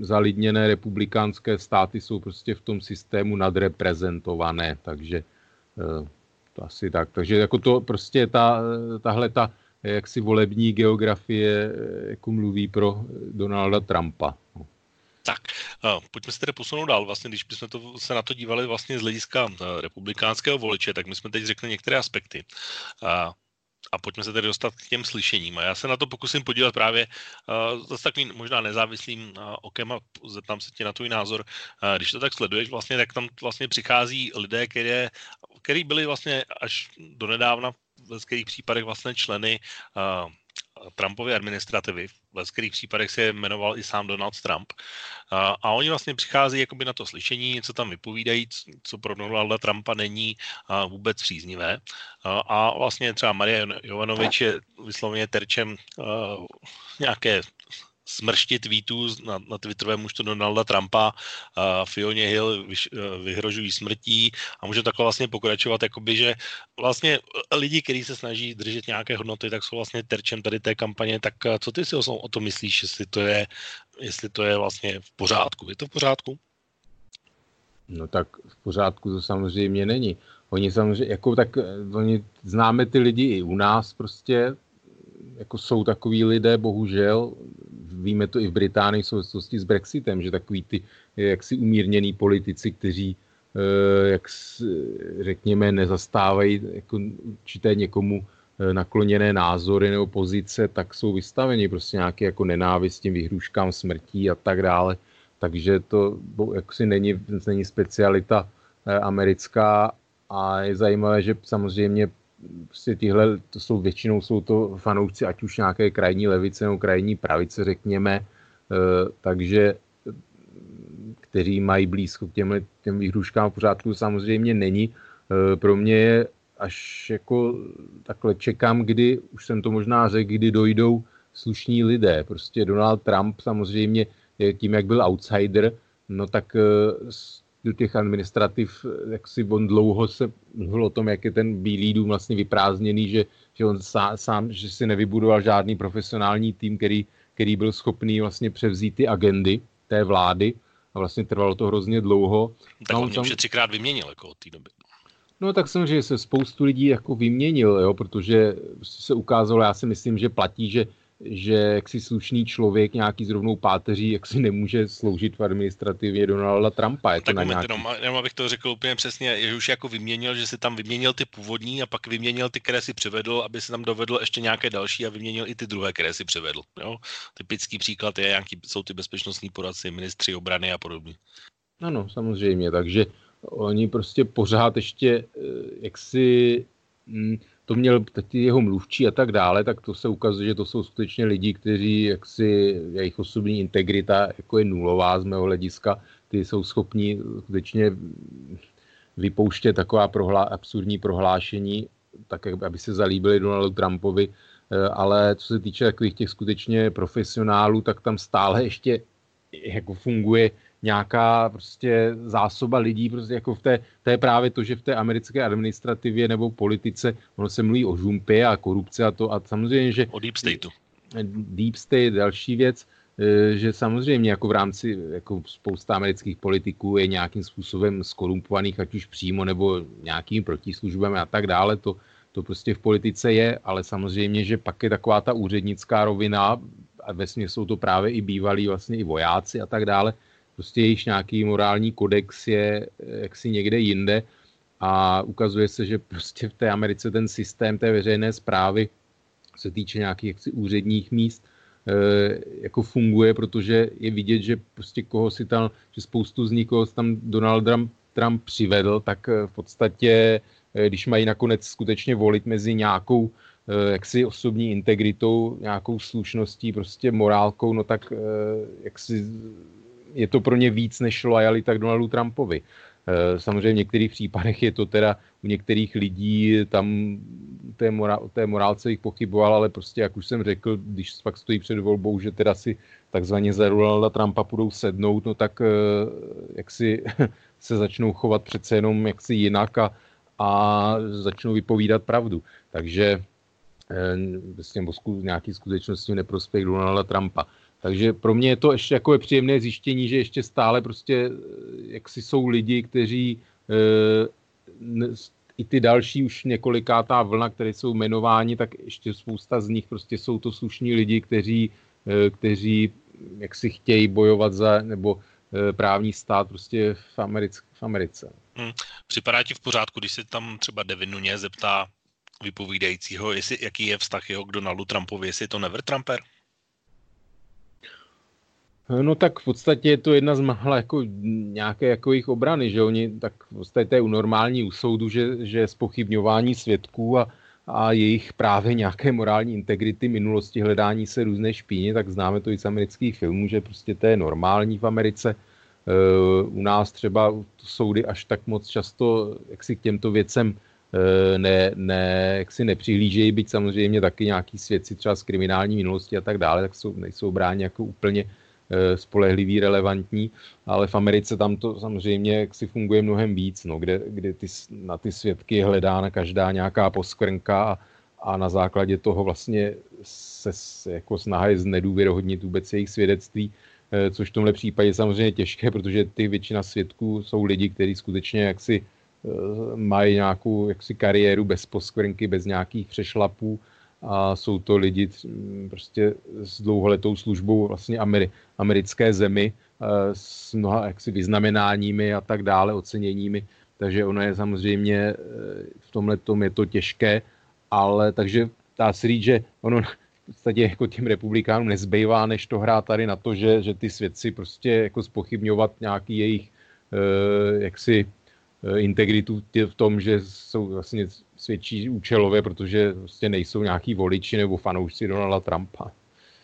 zalidněné republikánské státy jsou prostě v tom systému nadreprezentované, takže eh, to asi tak. Takže jako to prostě ta, tahle ta jaksi volební geografie eh, jako mluví pro Donalda Trumpa. No. Tak, uh, pojďme se tedy posunout dál. Vlastně, když bychom to, se na to dívali vlastně z hlediska republikánského voliče, tak my jsme teď řekli některé aspekty. A pojďme se tedy dostat k těm slyšením. A já se na to pokusím podívat právě uh, zase takovým možná nezávislým uh, okem a zeptám se tě na tvůj názor. Uh, když to tak sleduješ, vlastně, tak tam vlastně přichází lidé, které, který byli vlastně až do nedávna v kterých případech vlastně členy uh, Trumpovy administrativy. V některých případech se jmenoval i sám Donald Trump. A, a oni vlastně přichází jakoby na to slyšení, něco tam vypovídají, co pro Donalda Trumpa není a, vůbec příznivé. A, a vlastně třeba Maria Jovanovič je vysloveně terčem a, nějaké smršti tweetů na, na Twitterovém účtu Donalda Trumpa, a Fioně Hill vyš, eh, vyhrožují smrtí a může takhle vlastně pokračovat, jakoby, že vlastně lidi, kteří se snaží držet nějaké hodnoty, tak jsou vlastně terčem tady té kampaně, tak eh, co ty si o, o tom myslíš, jestli to je, jestli to je vlastně v pořádku? Je to v pořádku? No tak v pořádku to samozřejmě není. Oni samozřejmě, jako tak, oni známe ty lidi i u nás prostě, jako jsou takový lidé, bohužel, víme to i v Británii v souvislosti s Brexitem, že takový ty jaksi umírněný politici, kteří jak řekněme nezastávají jako určité někomu nakloněné názory nebo pozice, tak jsou vystaveni prostě nějaké jako nenávistím, vyhruškám smrtí a tak dále. Takže to jaksi není, není specialita americká a je zajímavé, že samozřejmě prostě tyhle, to jsou většinou jsou to fanoušci, ať už nějaké krajní levice nebo krajní pravice, řekněme, e, takže kteří mají blízko k těm, těm výhruškám v pořádku, samozřejmě není. E, pro mě je až jako takhle čekám, kdy, už jsem to možná řekl, kdy dojdou slušní lidé. Prostě Donald Trump samozřejmě tím, jak byl outsider, no tak e, do těch administrativ, jak si on dlouho se mluvil o tom, jak je ten Bílý dům vlastně vyprázdněný, že, že on sám, sám, že si nevybudoval žádný profesionální tým, který, který byl schopný vlastně převzít ty agendy té vlády a vlastně trvalo to hrozně dlouho. Tak no, on tam... třikrát vyměnil jako od té doby. No tak samozřejmě se spoustu lidí jako vyměnil, jo, protože se ukázalo, já si myslím, že platí, že že jaksi slušný člověk, nějaký zrovnou páteří, jak si nemůže sloužit v administrativě Donalda Trumpa. Je to tak na moment, nějaký... jenom, jenom abych to řekl úplně přesně, že už jako vyměnil, že si tam vyměnil ty původní a pak vyměnil ty, které si přivedl, aby si tam dovedl ještě nějaké další a vyměnil i ty druhé, které si přivedl. Jo? Typický příklad je, jaký jsou ty bezpečnostní poradci, ministři obrany a podobně. Ano, samozřejmě, takže oni prostě pořád ještě eh, jaksi hm, to měl ty jeho mluvčí a tak dále, tak to se ukazuje, že to jsou skutečně lidi, kteří jaksi, jejich osobní integrita jako je nulová z mého hlediska, ty jsou schopni skutečně vypouštět taková prohlá, absurdní prohlášení, tak aby se zalíbili Donaldu Trumpovi, eh, ale co se týče takových těch skutečně profesionálů, tak tam stále ještě jako funguje nějaká prostě zásoba lidí, prostě jako v té, to je právě to, že v té americké administrativě nebo politice, ono se mluví o žumpě a korupci a to a samozřejmě, že... O deep stateu. Deep state, další věc, e, že samozřejmě jako v rámci jako spousta amerických politiků je nějakým způsobem skorumpovaných, ať už přímo nebo nějakými protislužbami a tak dále, to, to prostě v politice je, ale samozřejmě, že pak je taková ta úřednická rovina, a ve jsou to právě i bývalí vlastně i vojáci a tak dále, prostě jejich nějaký morální kodex je eh, jaksi někde jinde a ukazuje se, že prostě v té Americe ten systém té veřejné zprávy se týče nějakých jaksi úředních míst, e, jako funguje, protože je vidět, že prostě koho si tam, že spoustu z nich, koho tam Donald Trump, Trump přivedl, tak eh, v podstatě, když mají nakonec skutečně volit mezi nějakou jaksi osobní integritou, nějakou slušností, prostě morálkou, no tak jaksi je to pro ně víc než lojalita k Donaldu Trumpovi. Eh, samozřejmě v některých případech je to teda u některých lidí tam té, morál, té morálce jich pochyboval, ale prostě, jak už jsem řekl, když pak stojí před volbou, že teda si takzvaně za Donalda Trumpa budou sednout, no tak eh, jak si se začnou chovat přece jenom jaksi jinak a, a začnou vypovídat pravdu. Takže vlastně nějaký skutečnosti neprospěch Donalda Trumpa. Takže pro mě je to ještě jako příjemné zjištění, že ještě stále prostě eh, jak si jsou lidi, kteří e, i ty další už několikátá vlna, které jsou jmenováni, tak ještě spousta z nich prostě jsou to slušní lidi, kteří, e, kteří jak si chtějí bojovat za, nebo e, právní stát prostě v, Americ, v Americe. Hmm. Připadá ti v pořádku, když se tam třeba Devin Nunes zeptá vypovídajícího, jestli, jaký je vztah jeho k Donaldu Trumpovi, jestli je to never Trumper? No tak v podstatě je to jedna z mála jako nějaké jako jejich obrany, že oni tak v podstatě je u normální u soudu, že, že spochybňování svědků a, a jejich právě nějaké morální integrity minulosti, hledání se různé špíně, tak známe to i z amerických filmů, že prostě to je normální v Americe. E, u nás třeba soudy až tak moc často jak si k těmto věcem e, ne, ne, jak si nepřihlížejí, byť samozřejmě taky nějaký svědci třeba z kriminální minulosti a tak dále, tak jsou, nejsou bráni jako úplně spolehlivý, relevantní, ale v Americe tam to samozřejmě jak si funguje mnohem víc, no, kde, kde ty, na ty svědky je hledána každá nějaká poskvrnka a, a na základě toho vlastně se, se jako snaha je znedůvěrohodnit vůbec jejich svědectví, eh, což v tomhle případě je samozřejmě těžké, protože ty většina svědků jsou lidi, kteří skutečně jaksi eh, mají nějakou jaksi kariéru bez poskvrnky, bez nějakých přešlapů a jsou to lidi prostě s dlouholetou službou vlastně Ameri- americké zemi s mnoha jaksi vyznamenáními a tak dále, oceněními, takže ono je samozřejmě v tomhle tom je to těžké, ale takže dá se říct, že ono v podstatě jako těm republikánům nezbývá, než to hrát tady na to, že, že ty svědci prostě jako spochybňovat nějaký jejich eh, jaksi eh, integritu v tom, že jsou vlastně svědčí účelově, protože prostě nejsou nějaký voliči nebo fanoušci Donalda Trumpa.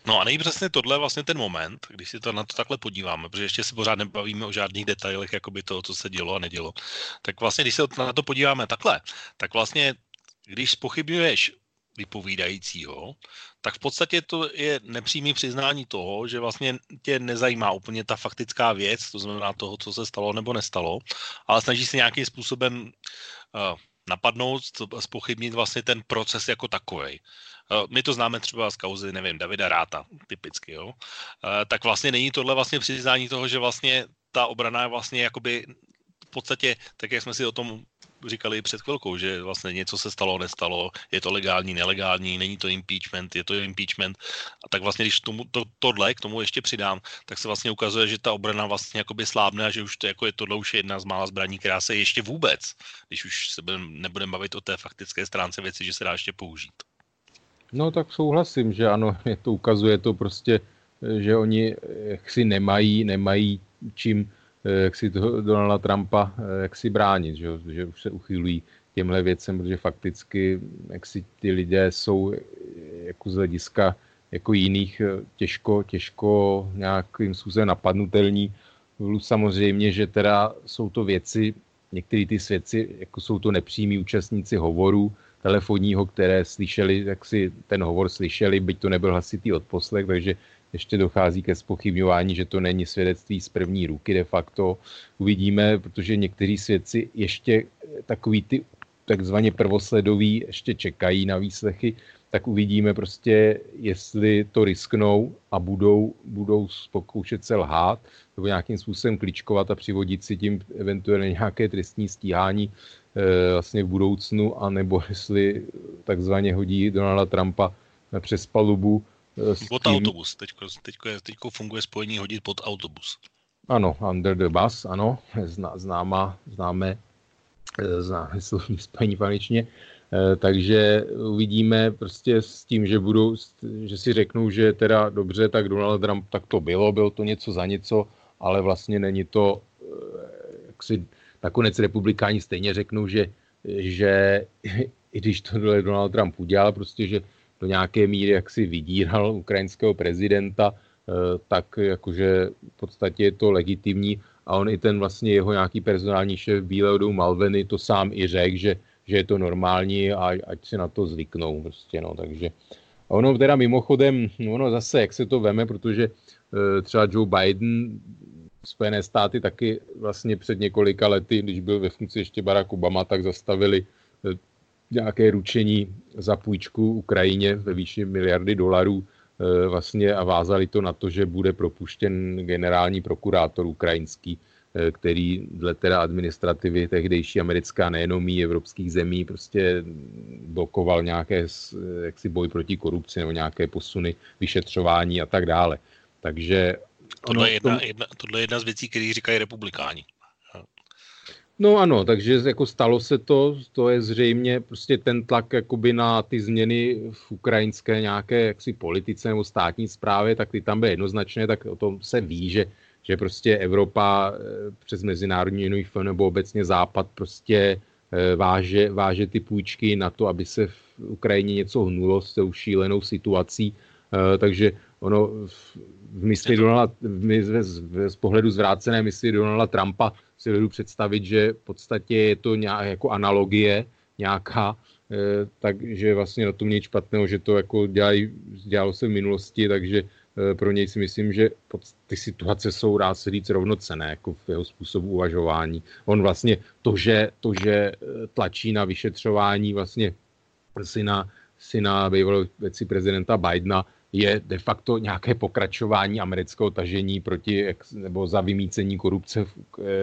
No a nejde přesně tohle vlastně ten moment, když si to na to takhle podíváme, protože ještě se pořád nebavíme o žádných detailech jakoby toho, co se dělo a nedělo. Tak vlastně, když se na to podíváme takhle, tak vlastně, když spochybňuješ vypovídajícího, tak v podstatě to je nepřímý přiznání toho, že vlastně tě nezajímá úplně ta faktická věc, to znamená toho, co se stalo nebo nestalo, ale snaží se nějakým způsobem uh, napadnout, spochybnit vlastně ten proces jako takový. Uh, my to známe třeba z kauzy, nevím, Davida Ráta, typicky, jo. Uh, tak vlastně není tohle vlastně přiznání toho, že vlastně ta obrana je vlastně jakoby v podstatě, tak jak jsme si o tom říkali před chvilkou, že vlastně něco se stalo, nestalo, je to legální, nelegální, není to impeachment, je to impeachment. A tak vlastně, když tomu, to, tohle k tomu ještě přidám, tak se vlastně ukazuje, že ta obrana vlastně jakoby slábne a že už to jako je tohle už jedna z mála zbraní, která se ještě vůbec, když už se budem, nebudeme bavit o té faktické stránce věci, že se dá ještě použít. No tak souhlasím, že ano, je to ukazuje to prostě, že oni jaksi nemají, nemají čím jak si toho Donalda Trumpa eh, jak si bránit, že, že už se uchylují těmhle věcem, protože fakticky jak si ty lidé jsou eh, jako z hlediska jako jiných těžko, těžko nějakým způsobem napadnutelní. Samozřejmě, že teda jsou to věci, některý ty svědci, jako jsou to nepřímí účastníci hovoru telefonního, které slyšeli, jak si ten hovor slyšeli, byť to nebyl hlasitý odposlech, takže ještě dochází ke spochybňování, že to není svědectví z první ruky de facto. Uvidíme, protože někteří svědci ještě takový ty takzvaně prvosledoví ještě čekají na výslechy, tak uvidíme prostě, jestli to risknou a budou, budou pokoušet se lhát nebo nějakým způsobem kličkovat a přivodit si tím eventuálně nějaké trestní stíhání e, vlastně v budoucnu, anebo jestli takzvaně hodí Donalda Trumpa přes palubu pod tím... autobus. Teďko, teďko, teďko funguje spojení hodit pod autobus. Ano, under the bus, ano, zná, známá, známe, eh, známe slovní spojení paničně. Eh, takže uvidíme prostě s tím, že budou, že si řeknou, že teda dobře, tak Donald Trump, tak to bylo, bylo to něco za něco, ale vlastně není to, eh, jak si nakonec republikáni stejně řeknou, že, že i když to Donald Trump udělal, prostě, že do nějaké míry jaksi vydíral ukrajinského prezidenta, eh, tak jakože v podstatě je to legitimní. A on i ten vlastně jeho nějaký personální šéf Bílého domu Malveny to sám i řekl, že, že je to normální a ať se na to zvyknou prostě, no, takže ono teda mimochodem, ono zase, jak se to veme, protože eh, třeba Joe Biden Spojené státy taky vlastně před několika lety, když byl ve funkci ještě Barack Obama, tak zastavili eh, nějaké ručení za půjčku Ukrajině ve výši miliardy dolarů e, vlastně a vázali to na to, že bude propuštěn generální prokurátor ukrajinský, e, který dle teda administrativy tehdejší americká nejenom evropských zemí prostě blokoval nějaké jaksi boj proti korupci nebo nějaké posuny vyšetřování a tak dále. Takže Tohle je jedna, jedna, tohle je jedna z věcí, které říkají republikáni. No ano, takže jako stalo se to, to je zřejmě prostě ten tlak jakoby na ty změny v ukrajinské nějaké jaksi politice nebo státní správě, tak ty tam byly jednoznačné, tak o tom se ví, že, že prostě Evropa eh, přes Mezinárodní měnový fond nebo obecně Západ prostě eh, váže, váže ty půjčky na to, aby se v Ukrajině něco hnulo s tou šílenou situací, eh, takže ono v mysli Donalda, v, z, z pohledu zvrácené mysli Donalda Trumpa si vedu představit, že v podstatě je to nějak jako analogie nějaká, takže vlastně na tom nic špatného, že to jako dělají, dělalo se v minulosti, takže pro něj si myslím, že ty situace jsou, dá se říct, rovnocené jako v jeho způsobu uvažování. On vlastně to, že, to, že eh, tlačí na vyšetřování vlastně syna, syna bývalého věci prezidenta Bidena, je de facto nějaké pokračování amerického tažení proti, nebo za vymícení korupce v,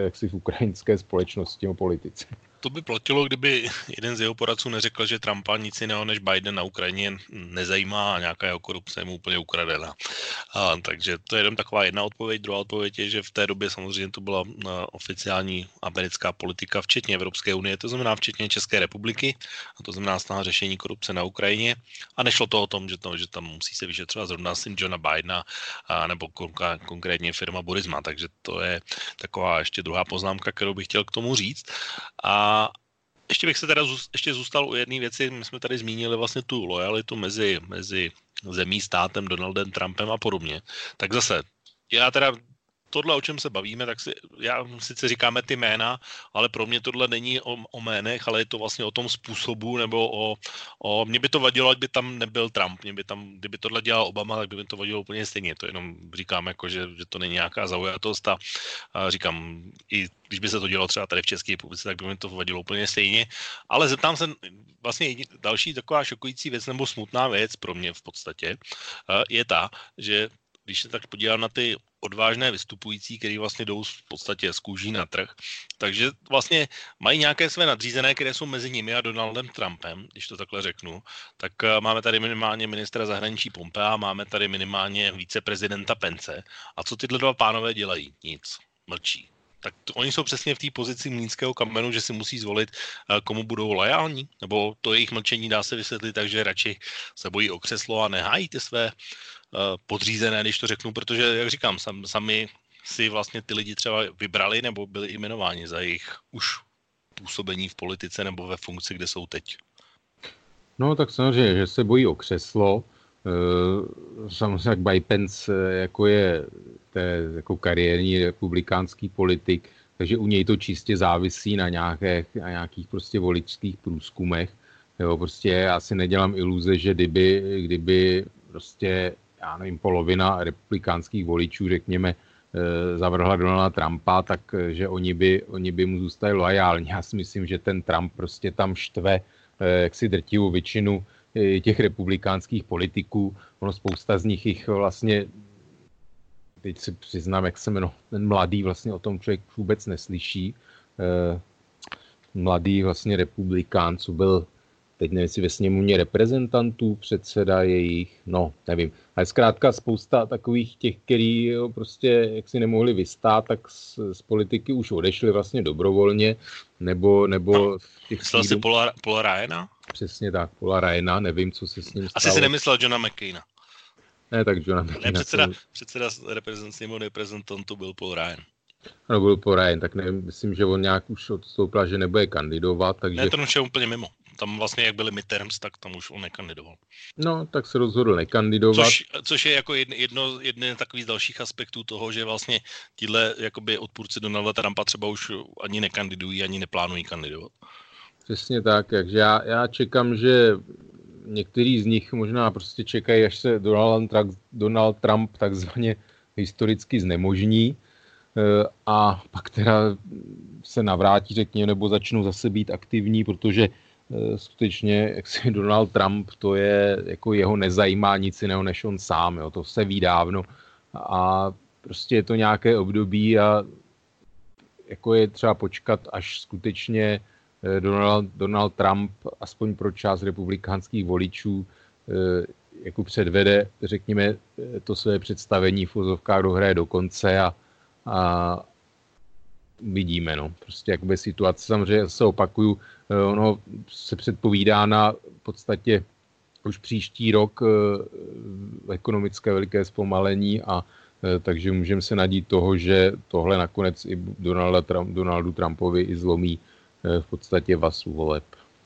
jaksi v ukrajinské společnosti a politice. To by platilo, kdyby jeden z jeho poradců neřekl, že Trumpa nic jiného než Biden na Ukrajině nezajímá a nějaká jeho korupce je mu úplně ukradená. A, takže to je jenom taková jedna odpověď. Druhá odpověď je, že v té době samozřejmě to byla oficiální americká politika, včetně Evropské unie, to znamená včetně České republiky, a to znamená snaha řešení korupce na Ukrajině. A nešlo to o tom, že, to, že tam musí se vyšetřovat zrovna syn Johna Bidena a, nebo konkrétně firma Burisma. Takže to je taková ještě druhá poznámka, kterou bych chtěl k tomu říct. A ještě bych se teda ještě zůstal u jedné věci. My jsme tady zmínili vlastně tu lojalitu mezi, mezi zemí, státem, Donaldem Trumpem a podobně. Tak zase, já teda tohle, o čem se bavíme, tak si, já sice říkáme ty jména, ale pro mě tohle není o, o jménech, ale je to vlastně o tom způsobu, nebo o, o, mě by to vadilo, ať by tam nebyl Trump, mě by tam, kdyby tohle dělal Obama, tak by mi to vadilo úplně stejně, to jenom říkám, jako, že, že to není nějaká zaujatost a, a říkám, i když by se to dělalo třeba tady v České republice, tak by mi to vadilo úplně stejně, ale zeptám se, vlastně další taková šokující věc, nebo smutná věc pro mě v podstatě, je ta, že když se tak podívám na ty odvážné vystupující, který vlastně jdou v podstatě z kůží na trh. Takže vlastně mají nějaké své nadřízené, které jsou mezi nimi a Donaldem Trumpem, když to takhle řeknu. Tak eh, máme tady minimálně ministra zahraničí Pompea, máme tady minimálně viceprezidenta Pence. A co tyhle dva pánové dělají? Nic. Mlčí tak to, oni jsou přesně v té pozici mlínského kamenu, že si musí zvolit, eh, komu budou lojální, nebo to jejich mlčení dá se vysvětlit tak, že radši se bojí o křeslo a nehájí ty své Eh, podřízené, když to řeknu, protože, jak říkám, sam, sami si vlastně ty lidi třeba vybrali nebo byli jmenováni za jejich už působení v politice nebo ve funkci, kde jsou teď. No tak samozřejmě, že se bojí o křeslo. Eh, samozřejmě jak Bajpens eh, jako je té, jako kariérní republikánský politik, takže u něj to čistě závisí na nějakých, na nějakých prostě voličských průzkumech. Jo, prostě já si nedělám iluze, že kdyby, kdyby prostě já nevím, polovina republikánských voličů, řekněme, eh, zavrhla Donalda Trumpa, tak eh, oni by, oni by mu zůstali loajální. Já si myslím, že ten Trump prostě tam štve eh, jaksi drtivou většinu těch republikánských politiků. Ono spousta z nich jich vlastně, teď si přiznám, jak se jmenuje, ten mladý vlastně o tom člověk vůbec neslyší. Mladý vlastně republikán, co byl teď nevím, jestli ve sněmovně reprezentantů, předseda jejich, no, nevím. Ale zkrátka spousta takových těch, který jo, prostě jak si nemohli vystát, tak z, z politiky už odešli vlastně dobrovolně, nebo, nebo v těch Myslel jsi Paula, Paula Ryana? Přesně tak, Paula Ryana, nevím, co se s ním stalo. Asi si nemyslel Johna McCaina. Ne, tak Johna McCaina. Ne, předseda, to... předseda reprezent, reprezentantů byl Paul Ryan. Ano, byl Paul Ryan, tak nevím, myslím, že on nějak už odstoupil, že nebude kandidovat, takže... Ne, ten už je úplně mimo tam vlastně, jak byly midterms, tak tam už on nekandidoval. No, tak se rozhodl nekandidovat. Což, což je jako jedno, jedno, takový z dalších aspektů toho, že vlastně tíhle jakoby odpůrci Donalda Trumpa třeba už ani nekandidují, ani neplánují kandidovat. Přesně tak, takže já, já čekám, že některý z nich možná prostě čekají, až se Donald Trump, Donald Trump takzvaně historicky znemožní eh, a pak teda se navrátí, řekněme, nebo začnou zase být aktivní, protože skutečně, jak si Donald Trump, to je, jako jeho nezajímá nic jiného než on sám, jo, to se ví dávno. A prostě je to nějaké období a jako je třeba počkat, až skutečně eh, Donald, Donald Trump, aspoň pro část republikánských voličů, eh, jako předvede, řekněme, to své představení v vozovkách do hraje do konce a, a vidíme, no. Prostě jakoby situace, samozřejmě se opakuju, Eh, ono se předpovídá na v podstatě už příští rok eh, ekonomické veliké zpomalení a eh, takže můžeme se nadít toho, že tohle nakonec i Donalda Trump, Donaldu Trumpovi i zlomí v podstatě vasu voleb.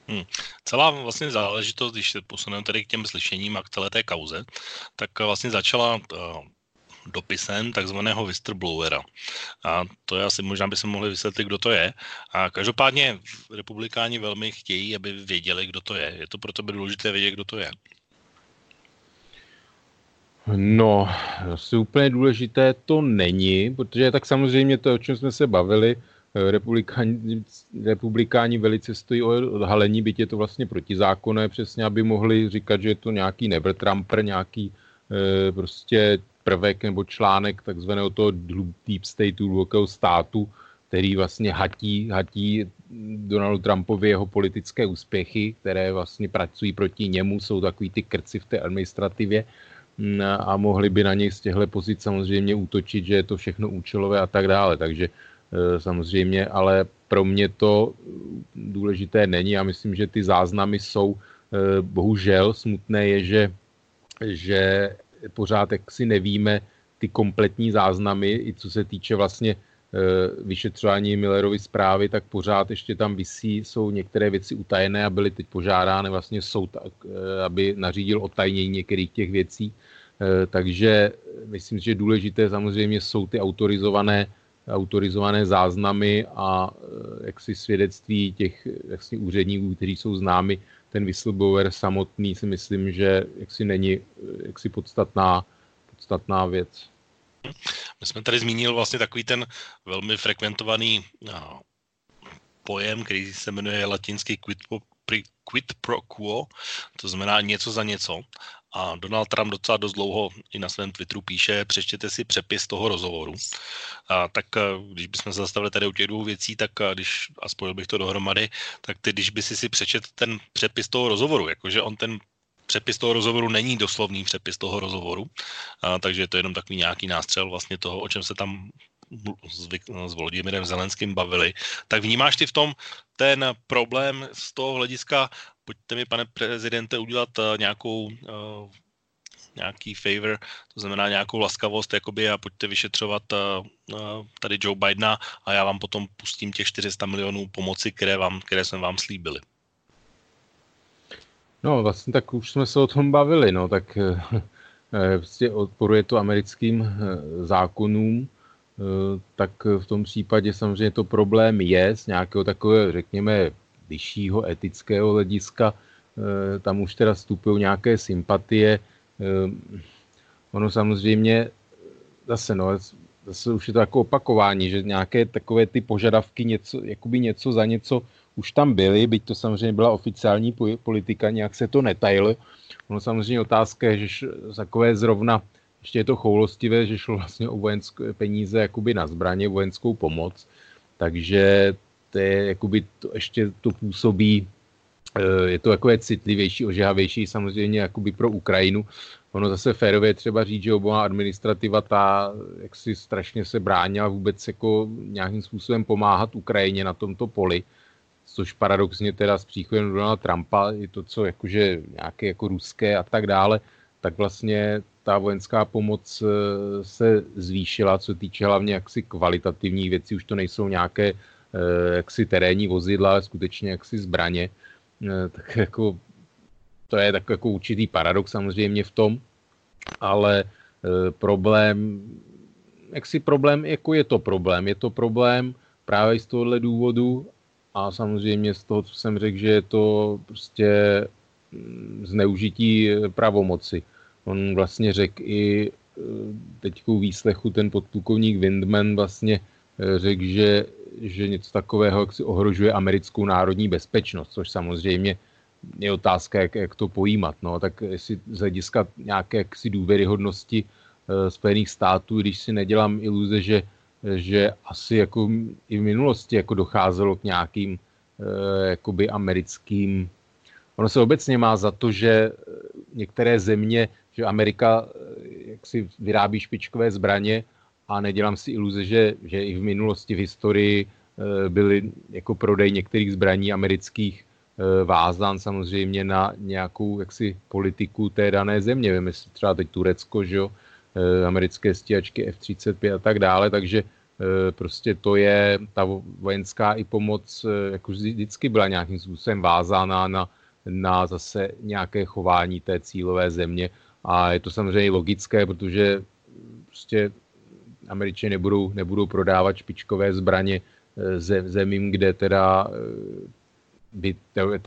Hmm. Celá vlastně záležitost, když se posuneme tedy k těm slyšením a k celé té kauze, tak vlastně začala dopisem takzvaného whistleblowera. A to je asi možná by se mohli vysvětlit, kdo to je. A každopádně republikáni velmi chtějí, aby věděli, kdo to je. Je to proto by důležité vědět, kdo to je. No, asi úplně důležité to není, protože tak samozřejmě to, o čem jsme se bavili, republikáni, republikáni velice stojí o odhalení, byť je to vlastně protizákonné, přesně, aby mohli říkat, že je to nějaký never Trumper, nějaký e, prostě prvek nebo článek takzvaného toho deep stateu, hlubokého státu, který vlastně hatí, hatí Donaldu Trumpovi jeho politické úspěchy, které vlastně pracují proti němu, jsou takový ty krci v té administrativě mm, a mohli by na něj z těchto pozic samozřejmě útočit, že je to všechno účelové a tak dále. Takže e, samozřejmě, ale pro mě to důležité není. Já myslím, že ty záznamy jsou e, bohužel smutné je, že, že pořád jak si nevíme ty kompletní záznamy, i co se týče vlastně Eh, vyšetřování Millerovy zprávy, tak pořád ještě tam visí, jsou některé věci utajené a byly teď požádány vlastně soud, eh, aby nařídil otajnění některých těch věcí. Eh, takže myslím, že důležité samozřejmě jsou ty autorizované, autorizované záznamy a jaksi svědectví těch jaksi úředníků, kteří jsou známi. Ten whistleblower samotný si myslím, že jaksi není jaksi podstatná, podstatná věc. My jsme tady zmínil vlastně takový ten velmi frekventovaný no, pojem, který se jmenuje latinský quid pro, quid pro quo, to znamená něco za něco. A Donald Trump docela dost dlouho i na svém Twitteru píše, přečtěte si přepis toho rozhovoru. A tak eh, když bychom se zastavili tady u těch dvou věcí, tak eh, když, a spojil bych to dohromady, tak ty, když by si si přečet ten přepis toho rozhovoru, jakože on ten přepis toho rozhovoru není doslovný přepis toho rozhovoru, a, takže je to jenom takový nějaký nástřel vlastně toho, o čem se tam s, s Volodymyrem Zelenským bavili. Tak vnímáš ty v tom ten problém z toho hlediska, pojďte mi, pane prezidente, udělat uh, nějakou uh, nějaký favor, to znamená nějakou laskavost, jakoby a pojďte vyšetřovat uh, tady Joe Bidena a já vám potom pustím těch 400 milionů pomoci, které, vám, které jsme vám slíbili. No vlastně tak už jsme se o tom bavili, no tak eh, eh, prostě odporuje to americkým eh, zákonům, tak v tom případě samozřejmě to problém je z nějakého takového, řekněme, vyššího etického hlediska. Tam už teda vstupují nějaké sympatie. Ono samozřejmě zase, no, zase už je to jako opakování, že nějaké takové ty požadavky, něco, jakoby něco za něco už tam byly, byť to samozřejmě byla oficiální politika, nějak se to netajilo. Ono samozřejmě otázka je, že takové zrovna, ještě je to choulostivé, že šlo vlastně o vojenské peníze jakoby na zbraně, vojenskou pomoc, takže to je, jakoby to ještě to působí, eh, je to takové citlivější, ožehavější samozřejmě jakoby pro Ukrajinu. Ono zase férově třeba říct, že oboma administrativa ta jak si strašně se bránila vůbec jako nějakým způsobem pomáhat Ukrajině na tomto poli což paradoxně teda s příchodem Donalda Trumpa je to, co jakože nějaké jako ruské a tak dále, tak vlastně ta vojenská pomoc eh, se zvýšila, co týče hlavně jaksi kvalitativních věcí, už to nejsou nějaké eh, jaksi terénní vozidla, ale skutečně jaksi zbraně, eh, tak jako to je tak jako určitý paradox samozřejmě v tom, ale problém, jaksi problém, jako je to problém, je to problém právě z tohohle důvodu a samozřejmě z toho, co jsem řekl, že je to prostě zneužití eh, pravomoci. On vlastně řekl i eh, teď výslechu ten podplukovník Windman vlastně eh, řekl, že, že něco takového jak si ohrožuje americkou národní bezpečnost, což samozřejmě je otázka, jak, jak to pojímat. No, tak jestli z hlediska nějaké jaksi důvěryhodnosti Spojených států, když si nedělám iluze, že že asi jako i v minulosti jako docházelo k nějakým eh, jakoby americkým Ono se obecně má za to, že některé země, že Amerika eh, jak si vyrábí špičkové zbraně a nedělám si iluze, že, že i v minulosti v historii eh, byly jako prodej některých zbraní amerických vázán samozřejmě na nějakou jaksi politiku té dané země. Víme si třeba teď Turecko, že jo, Eh, americké stíhačky F-35 a tak dále, takže eh, prostě to je, ta vojenská i pomoc eh, jako vždycky byla nějakým způsobem vázána na, na zase nějaké chování té cílové země a je to samozřejmě logické, protože prostě Američané nebudou, nebudou prodávat špičkové zbraně zemím, kde teda by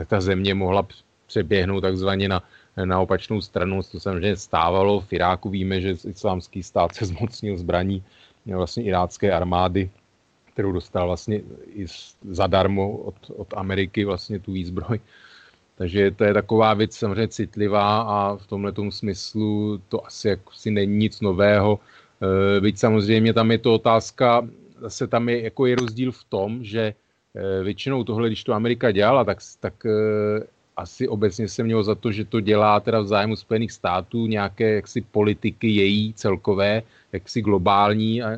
ta země mohla přeběhnout takzvaně na na opačnou stranu. To samozřejmě stávalo. V Iráku víme, že islámský stát se zmocnil zbraní vlastně irácké armády, kterou dostal vlastně i zadarmo od, od Ameriky vlastně tu výzbroj. Takže to je taková věc samozřejmě citlivá a v tomhle smyslu to asi si není nic nového. E, byť samozřejmě tam je to otázka zase tam je, jako je rozdíl v tom, že většinou tohle, když to Amerika dělala, tak, tak asi obecně se mělo za to, že to dělá teda v zájmu Spojených států nějaké jaksi politiky její celkové, jaksi globální a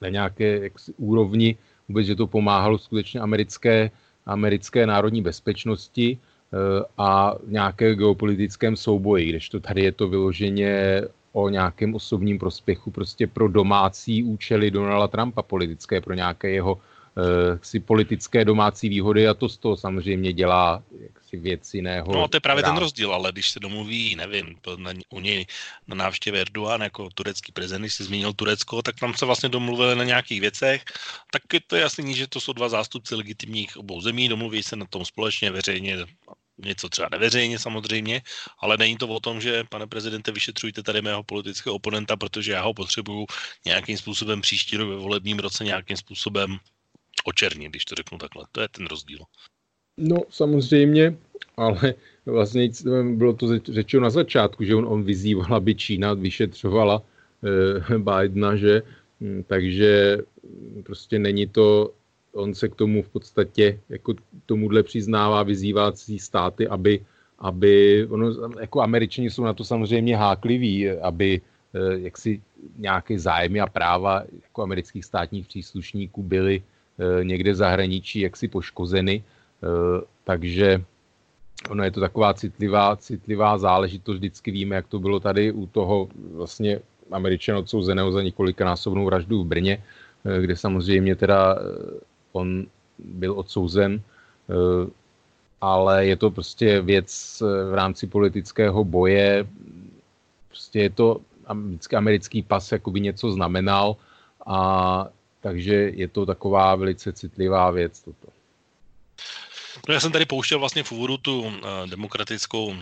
na nějaké jaksi úrovni vůbec, že to pomáhalo skutečně americké, americké národní bezpečnosti eh, a nějaké geopolitickém souboji, když to tady je to vyloženě o nějakém osobním prospěchu prostě pro domácí účely Donalda Trumpa politické, pro nějaké jeho Eh, si politické domácí výhody a to z toho samozřejmě dělá jaksi věc jiného. No to je právě rád. ten rozdíl, ale když se domluví, nevím, na, u něj na návštěvě Erdogan jako turecký prezident, když se zmínil Turecko, tak tam se vlastně domluvili na nějakých věcech, tak je to jasný, že to jsou dva zástupci legitimních obou zemí, domluví se na tom společně, veřejně, něco třeba neveřejně samozřejmě, ale není to o tom, že pane prezidente, vyšetřujte tady mého politického oponenta, protože já ho potřebuju nějakým způsobem příští rok ve volebním roce nějakým způsobem očernit, když to řeknu takhle. To je ten rozdíl. No samozřejmě, ale vlastně bylo to řečeno na začátku, že on, on vyzýval, aby Čína vyšetřovala eh, Bidena, že hm, takže prostě není to, on se k tomu v podstatě jako tomuhle přiznává, vyzývá státy, aby, aby ono, jako američani jsou na to samozřejmě hákliví, aby eh, jaksi nějaké zájmy a práva jako amerických státních příslušníků byly někde v zahraničí jaksi poškozeny, eh, takže ono je to taková citlivá, citlivá záležitost. Vždycky víme, jak to bylo tady u toho vlastně američan odsouzeného za několikanásobnou vraždu v Brně, eh, kde samozřejmě teda on byl odsouzen, ale je to prostě věc v rámci politického boje. Prostě je to vždycky americký pas jakoby něco znamenal a takže je to taková velice citlivá věc toto. No já jsem tady pouštěl vlastně v úvodu tu uh, demokratickou uh,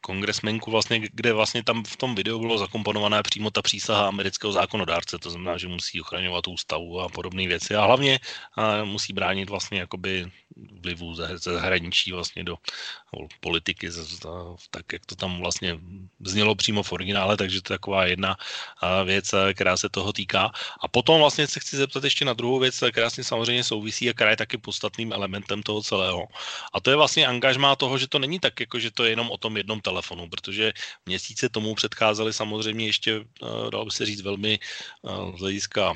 kongresmenku, vlastně, kde vlastně tam v tom videu bylo zakomponovaná přímo ta přísaha amerického zákonodárce, to znamená, že musí ochraňovat ústavu a podobné věci a hlavně uh, musí bránit vlastně jakoby vlivu ze zahraničí vlastně do politiky, tak jak to tam vlastně znělo přímo v originále, takže to je taková jedna věc, která se toho týká. A potom vlastně se chci zeptat ještě na druhou věc, která tím samozřejmě souvisí a která je taky podstatným elementem toho celého. A to je vlastně angažmá toho, že to není tak, jako že to je jenom o tom jednom telefonu, protože měsíce tomu předcházely samozřejmě ještě, dalo by se říct, velmi z hlediska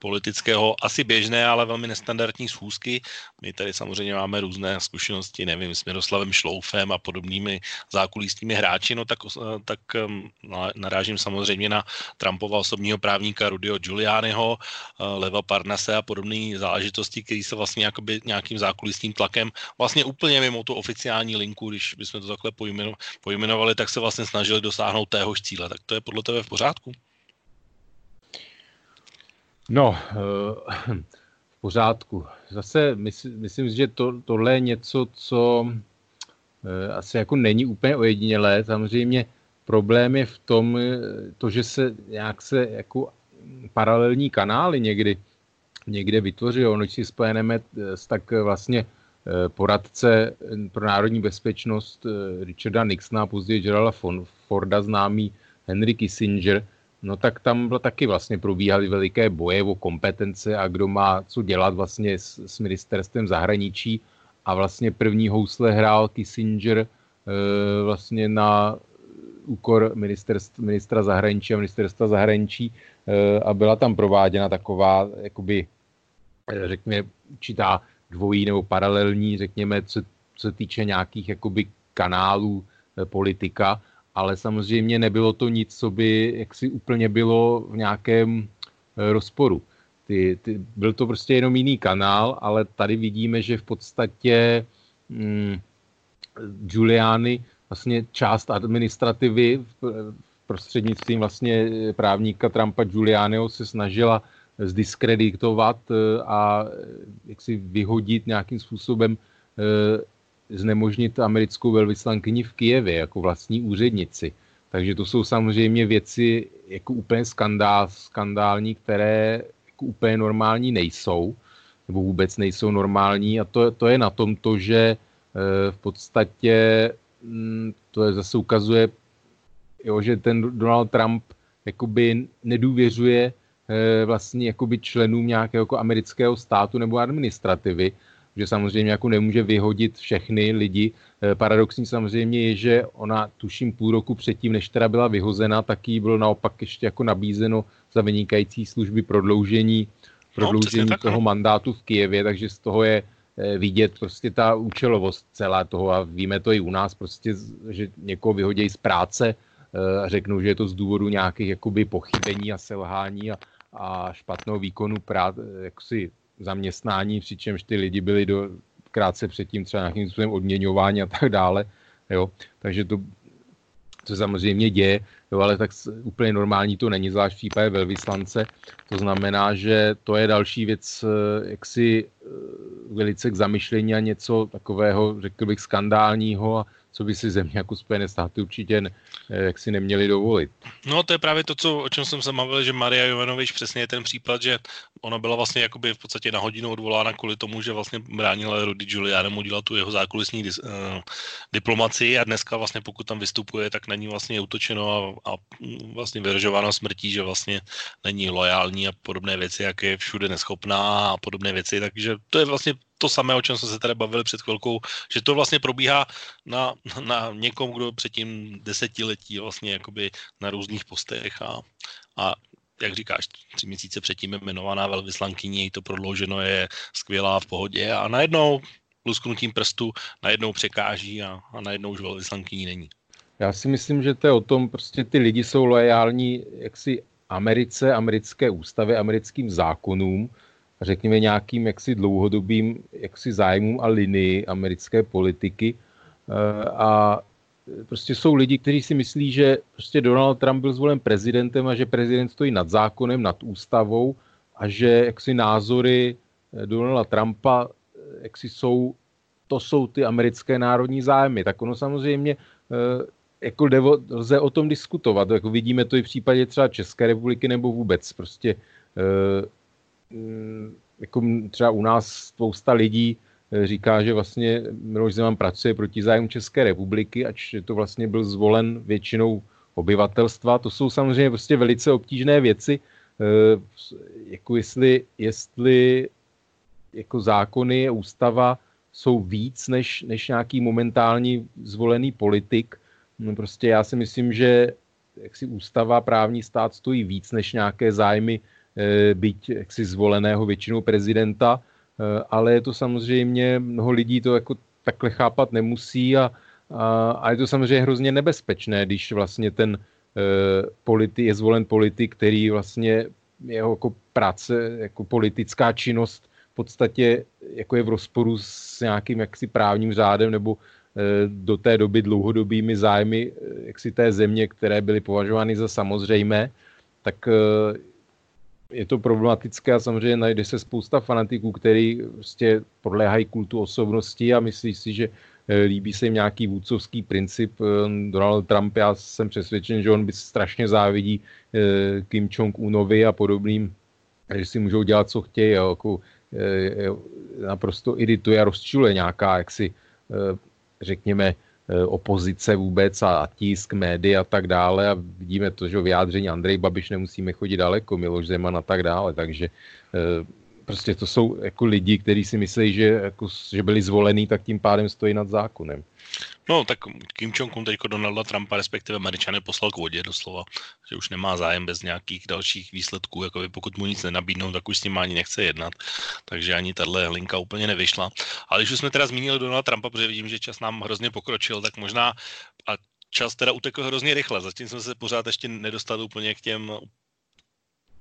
politického, asi běžné, ale velmi nestandardní schůzky. My tady samozřejmě máme různé zkušenosti, nevím, s Miroslavem Šloufem a podobnými zákulisními hráči, no tak, tak um, narážím samozřejmě na Trumpova osobního právníka Rudyho Giulianiho, uh, Leva Parnase a podobné záležitosti, které se vlastně jakoby nějakým zákulisním tlakem vlastně úplně mimo tu oficiální linku, když bychom to takhle pojmenovali, tak se vlastně snažili dosáhnout téhož cíle. Tak to je podle tebe v pořádku? No, eh, v pořádku. Zase myslím, že to, tohle je něco, co eh, asi jako není úplně ojedinělé. Samozřejmě problém je v tom, eh, to, že se nějak se jako paralelní kanály někdy někde vytvoří. Ono, když si spojeneme, tak vlastně poradce pro národní bezpečnost Richarda Nixona později Geralda Forda, známý Henry Kissinger, no tak tam bylo taky vlastně probíhaly veliké boje o kompetence a kdo má co dělat vlastně s, s ministerstvem zahraničí. A vlastně první housle hrál Kissinger e, vlastně na úkor ministra zahraničí a ministerstva zahraničí e, a byla tam prováděna taková, jakoby, eh, řekněme, určitá dvojí nebo paralelní, řekněme, co, co se týče nějakých jakoby kanálů e, politika ale samozřejmě nebylo to nic, co by jaksi úplně bylo v nějakém eh, rozporu. Ty, ty, byl to prostě jenom jiný kanál, ale tady vidíme, že v podstatě mm, Giuliani vlastně část administrativy v prostřednictvím vlastně právníka Trumpa Giulianiho se snažila zdiskreditovat eh, a jak si vyhodit nějakým způsobem eh, znemožnit americkou velvyslankyni v Kijevě jako vlastní úřednici. Takže to jsou samozřejmě věci jako úplně skandál, skandální, které jako úplně normální nejsou, nebo vůbec nejsou normální a to, to je na tom to, že e, v podstatě mm, to je zase ukazuje, jo, že ten Donald Trump jakoby nedůvěřuje vlastně jakoby členům nějakého jako amerického státu nebo administrativy, že samozřejmě jako nemůže vyhodit všechny lidi. Paradoxní samozřejmě je, že ona tuším půl roku předtím, než teda byla vyhozena, tak jí bylo naopak ještě jako nabízeno za vynikající služby prodloužení, prodloužení no, toho mandátu v Kijevě, takže z toho je Eh, vidět prostě ta účelovost celá toho a víme to i u nás prostě, že někoho vyhodí z práce eh, a řeknou, že je to z důvodu nějakých jakoby pochybení a selhání a, a špatného výkonu prá, jaksi zaměstnání, přičemž ty lidi byli do, krátce předtím třeba nějakým způsobem odměňování a tak dále. Jo? Takže to, to samozřejmě děje, jo, ale tak úplně normální to není, zvlášť v případě velvyslance. To znamená, že to je další věc, eh, jaksi velice k zamyšlení a něco takového, řekl bych, skandálního a co by si země jako Spojené státy určitě eh, jak si neměli dovolit. No to je právě to, co, o čem jsem se mluvil, že Maria Jovanovič přesně je ten případ, že ona byla vlastně jakoby v podstatě na hodinu odvolána kvůli tomu, že vlastně bránila Rudy Giuliani udělat tu jeho zákulisní dis, uh, diplomaci a dneska vlastně pokud tam vystupuje, tak není vlastně utočeno a, a vlastně vyrožováno smrtí, že vlastně není lojální a podobné věci, jak je všude neschopná a podobné věci, takže to je vlastně to samé, o čem jsme se tady bavili před chvilkou, že to vlastně probíhá na, na někom, kdo předtím desetiletí vlastně jakoby na různých postech a, a jak říkáš, tři měsíce předtím je jmenovaná velvyslankyní, to prodlouženo je skvělá v pohodě a najednou lusknutím prstu najednou překáží a, a najednou už velvyslankyní není. Já si myslím, že to je o tom, prostě ty lidi jsou loajální jaksi Americe, americké ústavy, americkým zákonům, řekněme, nějakým jaksi dlouhodobým jaksi zájmům a linii americké politiky. Eh, a prostě jsou lidi, kteří si myslí, že prostě Donald Trump byl zvolen prezidentem a že prezident stojí nad zákonem, nad ústavou a že jaksi názory eh, Donalda Trumpa eh, jaksi jsou, to jsou ty americké národní zájmy. Tak ono samozřejmě jako devo, lze o tom diskutovat. Jako vidíme to i v případě třeba České republiky nebo vůbec. Prostě jako třeba u nás spousta lidí eh, říká, že vlastně Miloš Zeman pracuje proti zájmu České republiky, ač to vlastně byl zvolen většinou obyvatelstva. To jsou samozřejmě prostě velice obtížné věci, eh, jako jestli, jestli jako zákony, ústava jsou víc než, než nějaký momentální zvolený politik. No prostě já si myslím, že jak si ústava, právní stát stojí víc než nějaké zájmy Eh, byť jaksi zvoleného většinou prezidenta, eh, ale je to samozřejmě, mnoho lidí to jako takhle chápat nemusí a, a, a je to samozřejmě hrozně nebezpečné, když vlastně ten eh, politi, je zvolen politik, který vlastně jeho jako práce, jako politická činnost v podstatě jako je v rozporu s nějakým jaksi právním řádem nebo do té doby dlouhodobými zájmy jaksi té země, které byly považovány za samozřejmé, tak je to problematické a samozřejmě najde se spousta fanatiků, který prostě podléhají kultu osobnosti a myslí si, že eh, líbí se jim nějaký vůdcovský princip. Eh, Donald Trump, já jsem přesvědčen, že on by strašně závidí eh, Kim Jong-unovi a podobným, že si můžou dělat, co chtějí. Jako, naprosto irituje a rozčiluje nějaká, jaksi, řekněme, Eh, opozice vůbec a, tisk, média a tak dále a vidíme to, že vyjádření Andrej Babiš nemusíme chodit daleko, Miloš Zeman a tak dále, takže eh, prostě to jsou jako lidi, kteří si myslí, že, jako, že byli zvolení, tak tím pádem stojí nad zákonem. No, tak Kim Jong-un teďko Donalda Trumpa, respektive Američany, poslal k vodě doslova, že už nemá zájem bez nějakých dalších výsledků, jako pokud mu nic nenabídnou, tak už s ním ani nechce jednat, takže ani tahle linka úplně nevyšla. Ale když už jsme teda zmínili Donalda Trumpa, protože vidím, že čas nám hrozně pokročil, tak možná a čas teda utekl hrozně rychle, zatím jsme se pořád ještě nedostali úplně k těm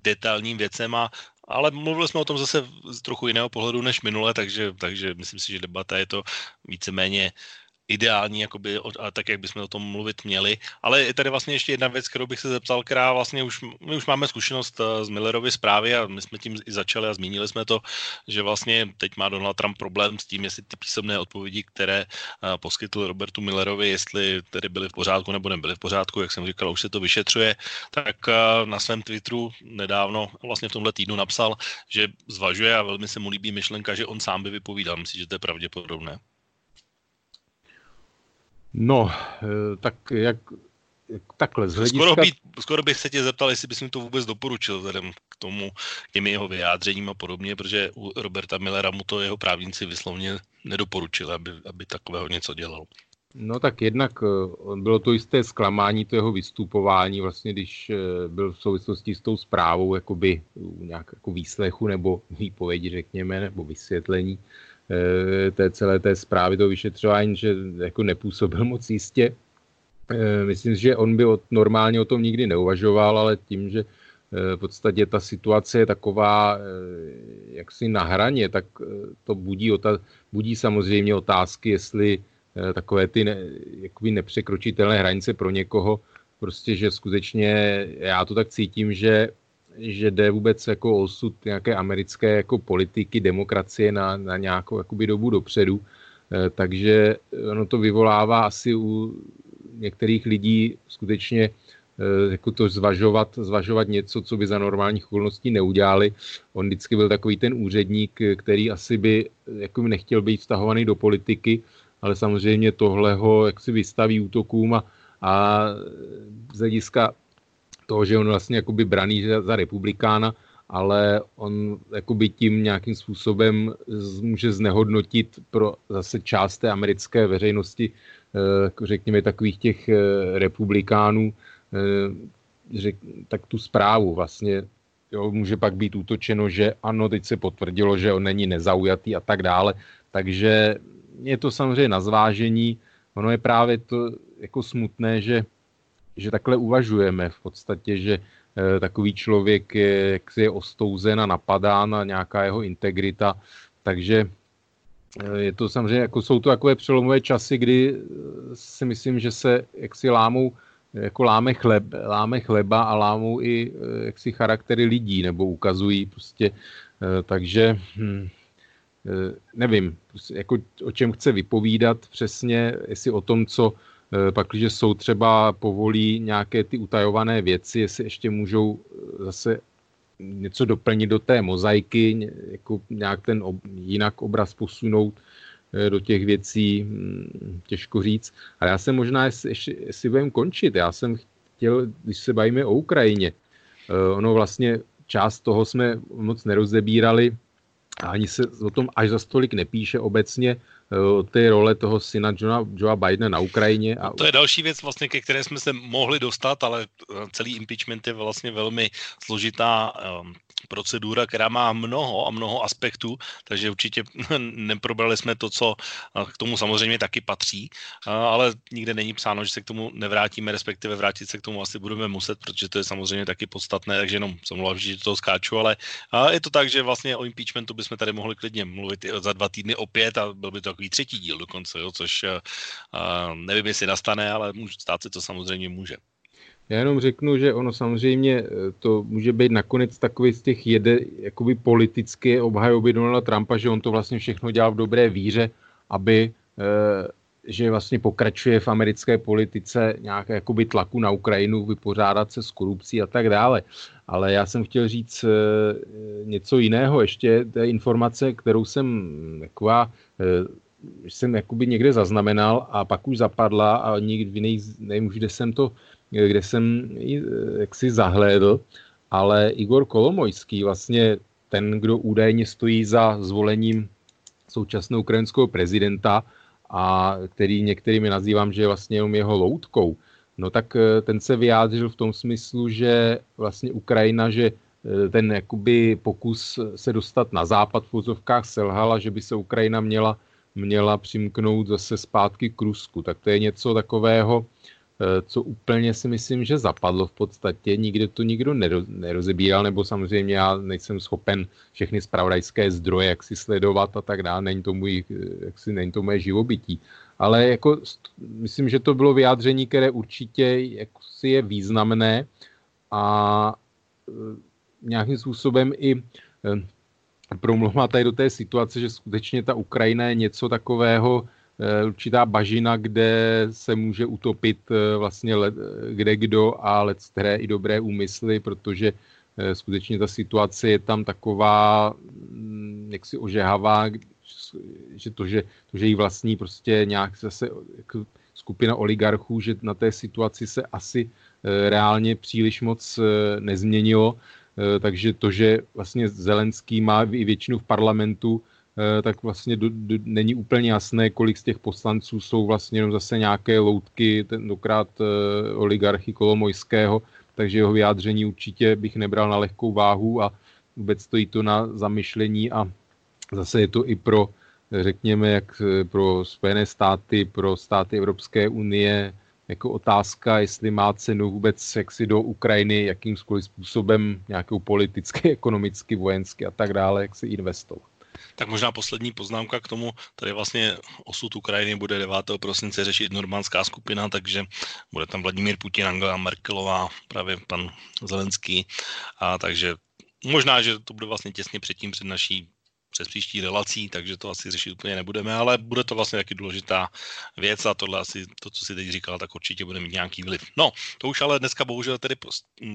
detailním věcem a ale mluvili jsme o tom zase z trochu jiného pohledu než minule, takže, takže myslím si, že debata je to víceméně ideální, jakoby, a tak, jak bychom o tom mluvit měli. Ale je tady vlastně ještě jedna věc, kterou bych se zeptal, která vlastně už, my už máme zkušenost eh, z Millerovy zprávy a my jsme tím i začali a zmínili jsme to, že vlastně teď má Donald Trump problém s tím, jestli ty písemné odpovědi, které eh, poskytl Robertu Millerovi, jestli tedy byly v pořádku nebo nebyly v pořádku, jak jsem říkal, už se to vyšetřuje, tak eh, na svém Twitteru nedávno, vlastně v tomhle týdnu napsal, že zvažuje a velmi se mu líbí myšlenka, že on sám by vypovídal. Myslím, že to je pravděpodobné. No, eh, tak jak takhle z hlediska... Skoro, by, skoro bych se tě zeptal, jestli bys mi to vůbec doporučil vzhledem k tomu, těm jeho vyjádřením a podobně, protože u Roberta Millera mu to jeho právníci vyslovně nedoporučili, aby, aby takového něco dělal. No tak jednak eh, bylo to jisté zklamání to jeho vystupování, vlastně když eh, byl v souvislosti s tou zprávou, jakoby nějak jako výslechu nebo výpovědi, řekněme, nebo vysvětlení té celé té zprávy, toho vyšetřování, že jako nepůsobil moc jistě. Myslím, že on by normálně o tom nikdy neuvažoval, ale tím, že v podstatě ta situace je taková jaksi na hraně, tak to budí, budí samozřejmě otázky, jestli Eh, takové ty ne, jakoby nepřekročitelné hranice pro někoho, prostě, že skutečně já to tak cítím, že, že jde vůbec jako osud nějaké americké jako politiky, demokracie na, na nějakou jakoby dobu dopředu. Eh, takže ono to vyvolává asi u některých lidí skutečně eh, jako to zvažovat, zvažovat něco, co by za normálních okolností neudělali. On vždycky byl takový ten úředník, který asi by jako nechtěl být vztahovaný do politiky, ale samozřejmě tohle ho jak si vystaví útokům a, a z hlediska toho, že on vlastně jakoby braný za republikána, ale on jakoby tím nějakým způsobem může znehodnotit pro zase část té americké veřejnosti, eh, řekněme takových těch eh, republikánů, eh, tak tu zprávu vlastně jo, může pak být útočeno, že ano, teď se potvrdilo, že on není nezaujatý a tak dále. Takže je to samozřejmě na zvážení. Ono je právě to jako smutné, že, že takhle uvažujeme. V podstatě, že e, takový člověk je, jak je ostouzen a napadán na nějaká jeho integrita, takže e, je to samozřejmě, jako jsou to takové přelomové časy, kdy eh, si myslím, že se jaksi lámou, jako láme, chleb, láme chleba a lámou i jaksi charaktery lidí, nebo ukazují prostě, takže hm, Eh, nevím, jako o čem chce vypovídat přesně, jestli o tom, co eh, pak, když jsou třeba povolí nějaké ty utajované věci, jestli ještě můžou eh, zase něco doplnit do té mozaiky, jako nějak ten ob, jinak obraz posunout do těch věcí, hm, těžko říct. A já jsem možná, jestli, jestli budeme končit, já jsem chtěl, když se bavíme o Ukrajině, ono vlastně část toho jsme moc nerozebírali, ani se o tom až za stolik nepíše obecně eh, té role toho syna Johna, Joea Bidena na Ukrajině. A... To je další věc, vlastně, ke které jsme se mohli dostat, ale eh, celý impeachment je vlastně velmi složitá um, procedura, která má mnoho a mnoho aspektů, takže určitě neprobrali jsme to, co k tomu samozřejmě taky patří, ale nikde není psáno, že se k tomu nevrátíme, respektive vrátit se k tomu asi budeme muset, protože to je samozřejmě taky podstatné, takže jenom jsem že to skáču, ale je to tak, že vlastně o impeachmentu bychom tady mohli klidně mluvit za dva týdny opět a byl by to takový třetí díl dokonce, jo, což nevím, jestli nastane, ale stát se to samozřejmě může. Já jenom řeknu, že ono samozřejmě eh, to může být nakonec takový z těch jede, jakoby politické obhajoby Donalda Trumpa, že on to vlastně všechno dělal v dobré víře, aby že vlastně pokračuje v americké politice nějaké jakoby tlaku na Ukrajinu, vypořádat se s korupcí a tak dále. Ale já jsem chtěl říct něco jiného, ještě té informace, kterou jsem taková, jsem jakoby někde zaznamenal a pak už zapadla a nikdy nevím už, kde jsem to kde jsem eh, jaksi zahlédl, ale Igor Kolomojský, vlastně ten, kdo údajně stojí za zvolením současného ukrajinského prezidenta a který některými nazývám, že je vlastně jenom jeho loutkou, no tak eh, ten se vyjádřil v tom smyslu, že vlastně Ukrajina, že eh, ten jakoby pokus se dostat na západ v vozovkách selhala, že by se Ukrajina měla, měla přimknout zase zpátky k Rusku. Tak to je něco takového, Eh, co úplně si myslím, že zapadlo v podstatě. Nikde to nikdo nerozebíral, nebo samozřejmě já nejsem schopen všechny spravodajské zdroje, jak si sledovat a tak dále. Není to, můj, eh, jak si, není to moje živobytí. Ale jako, myslím, že to bylo vyjádření, které určitě jako si je významné a eh, nějakým způsobem i promluvá tady do té situace, že skutečně ta Ukrajina je něco takového, Eh, určitá bažina, kde se může utopit eh, vlastně kde kdo a let které i dobré úmysly, protože eh, skutečně ta situace je tam taková mm, jaksi ožehavá, že to, že, to, že jí vlastní prostě nějak zase skupina oligarchů, že na té situaci se asi reálně příliš moc nezměnilo. Takže to, že vlastně Zelenský má i většinu v parlamentu, tak vlastně do, do, není úplně jasné, kolik z těch poslanců jsou vlastně jenom zase nějaké loutky, tentokrát oligarchy Kolomojského, takže jeho vyjádření určitě bych nebral na lehkou váhu a vůbec stojí to na zamyšlení a zase je to i pro, řekněme, jak pro Spojené státy, pro státy Evropské unie, jako otázka, jestli má cenu vůbec jak si do Ukrajiny jakýmkoliv způsobem nějakou politicky, ekonomicky, vojensky a tak dále, jak se investovat. Tak možná poslední poznámka k tomu, tady vlastně osud Ukrajiny bude 9. prosince řešit normandská skupina, takže bude tam Vladimír Putin, Angela Merkelová, právě pan Zelenský, a takže možná, že to bude vlastně těsně předtím před naší přes příští relací, takže to asi řešit úplně nebudeme, ale bude to vlastně taky důležitá věc a tohle asi, to, co si teď říkal, tak určitě bude mít nějaký vliv. No, to už ale dneska bohužel tedy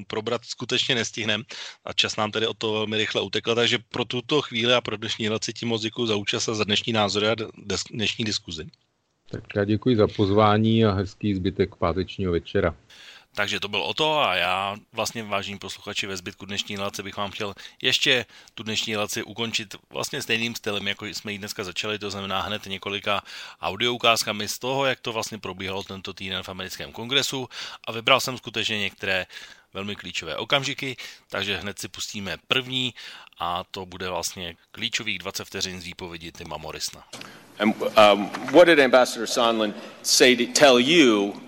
probrat skutečně nestihneme a čas nám tedy o to velmi rychle utekl, takže pro tuto chvíli a pro dnešní relaci ti moc děkuji za účast a za dnešní názory a dnešní diskuzi. Tak já děkuji za pozvání a hezký zbytek pátečního večera. Takže to bylo o to a já vlastně, vážení posluchači, ve zbytku dnešní relace bych vám chtěl ještě tu dnešní relaci ukončit vlastně stejným stylem, jako jsme ji dneska začali, to znamená hned několika audioukázkami z toho, jak to vlastně probíhalo tento týden v americkém kongresu a vybral jsem skutečně některé velmi klíčové okamžiky, takže hned si pustíme první a to bude vlastně klíčových 20 vteřin z výpovědi Tima Morrisona. And um, what did Ambassador Sondland say to tell you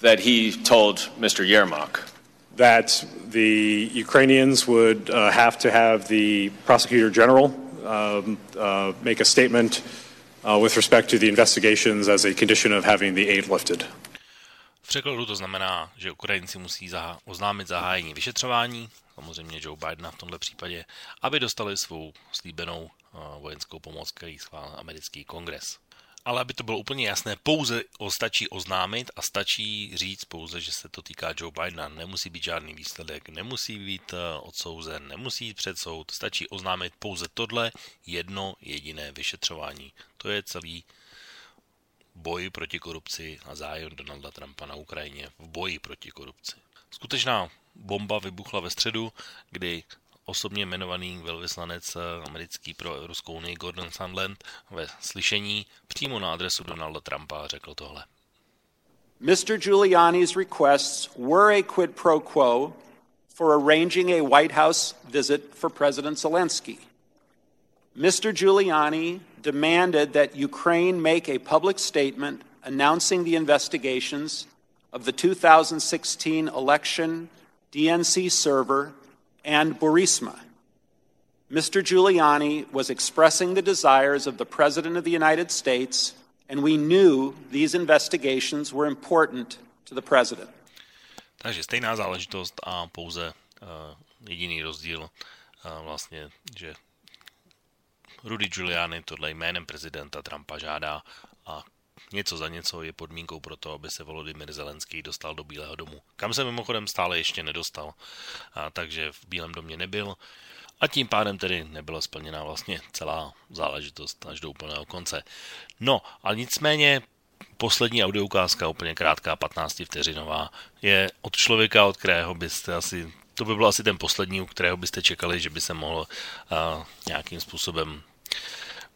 that he told Mr. Yermak? That the Ukrainians would uh, have to have the prosecutor general um, uh, make a statement uh, with respect to the investigations as a condition of having the aid lifted. V překladu to znamená, že Ukrajinci musí zahá- oznámit zahájení vyšetřování, samozřejmě Joe Bidena v tomto případě, aby dostali svou slíbenou uh, vojenskou pomoc, který schválil americký kongres ale aby to bylo úplně jasné, pouze o stačí oznámit a stačí říct pouze, že se to týká Joe Bidena. Nemusí být žádný výsledek, nemusí být eh, odsouzen, nemusí jít před soud, stačí oznámit pouze tohle jedno jediné vyšetřování. To je celý boj proti korupci a zájem Donalda Trumpa na Ukrajině v boji proti korupci. Skutečná bomba vybuchla ve středu, kdy osobně jmenovaný velvyslanec eh, americký pro Evropskou unii Gordon Sandland ve slyšení přímo na adresu Donalda Trumpa řekl tohle. Mr. Giuliani's requests were a quid pro quo for arranging a White House visit for President Zelensky. Mr. Giuliani demanded that Ukraine make a public statement announcing the investigations of the 2016 election DNC server and Burisma. Mr. Giuliani was expressing the desires of the President of the United States, and we knew these investigations were important to the President. Takže stejná záležitost a pouze uh, jediný rozdíl uh, vlastně, že Rudy Giuliani tohle jménem prezidenta Trumpa žádá a něco za něco je podmínkou pro to, aby se Volodymyr Zelenský dostal do Bílého domu. Kam se mimochodem stále ještě nedostal, a takže v Bílém domě nebyl. A tím pádem tedy nebyla splněna vlastně celá záležitost až do úplného konce. No, ale nicméně poslední audioukázka, úplně krátká, 15 vteřinová, je od člověka, od kterého byste asi, to by byl asi ten poslední, u kterého byste čekali, že by se mohl uh, nějakým způsobem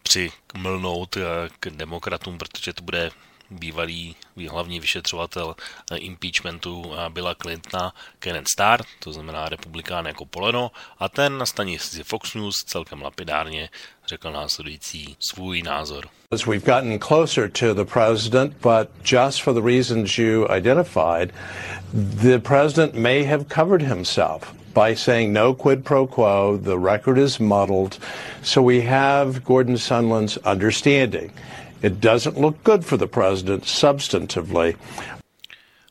přimlnout eh, k demokratům, protože to bude bývalý hlavní vyšetřovatel eh, impeachmentu eh, Billa Clintona, Kenneth Starr, to znamená republikán jako poleno, a ten na stanici Fox News celkem lapidárně řekl následující svůj názor. We've gotten closer to the president, but just for the reasons you identified, the president may have covered himself by saying no quid pro quo. The record is muddled. So we have Gordon Sunland's understanding. It doesn't look good for the president substantively.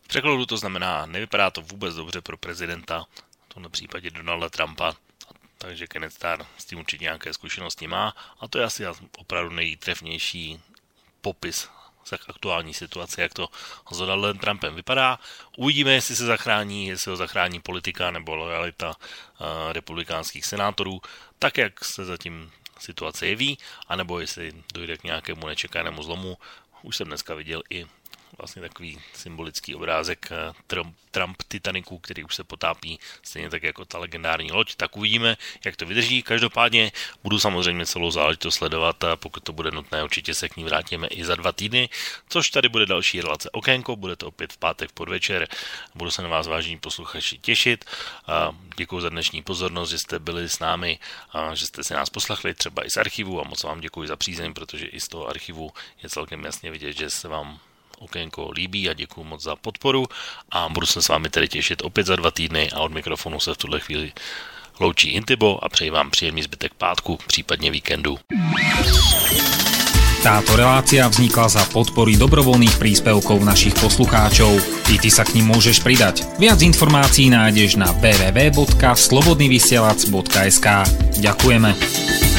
V překladu to znamená, nevypadá to vůbec dobře pro prezidenta, v tomto případě Donalda Trumpa, takže Kenneth Starr s tím určitě nějaké zkušenosti má a to je asi opravdu nejtrefnější popis tak aktuální situace, jak to s Donaldem Trumpem vypadá. Uvidíme, jestli se zachrání, jestli ho zachrání politika nebo lojalita uh, republikánských senátorů, tak jak se zatím situace jeví, anebo jestli dojde k nějakému nečekanému zlomu. Už jsem dneska viděl i vlastně takový symbolický obrázek eh, Trump, Trump Titaniku, který už se potápí, stejně tak jako ta legendární loď, tak uvidíme, jak to vydrží. Každopádně budu samozřejmě celou záležitost sledovat a pokud to bude nutné, určitě se k ní vrátíme i za dva týdny, což tady bude další relace Okénko, bude to opět v pátek podvečer. Budu se na vás vážení posluchači těšit. Děkuji za dnešní pozornost, že jste byli s námi, že jste si nás poslechli třeba i z archivu a moc vám děkuji za přízeň, protože i z toho archivu je celkem jasně vidět, že se vám okénko líbí a děkuji moc za podporu a budu se s vámi tedy těšit opět za dva týdny a od mikrofonu se v tuhle chvíli loučí Intibo a přeji vám příjemný zbytek pátku, případně víkendu. Táto relácia vznikla za podpory dobrovoľných príspevkov našich poslucháčov. I ty sa k ním môžeš pridať. Viac informácií nájdeš na www.slobodnyvysielac.sk Ďakujeme.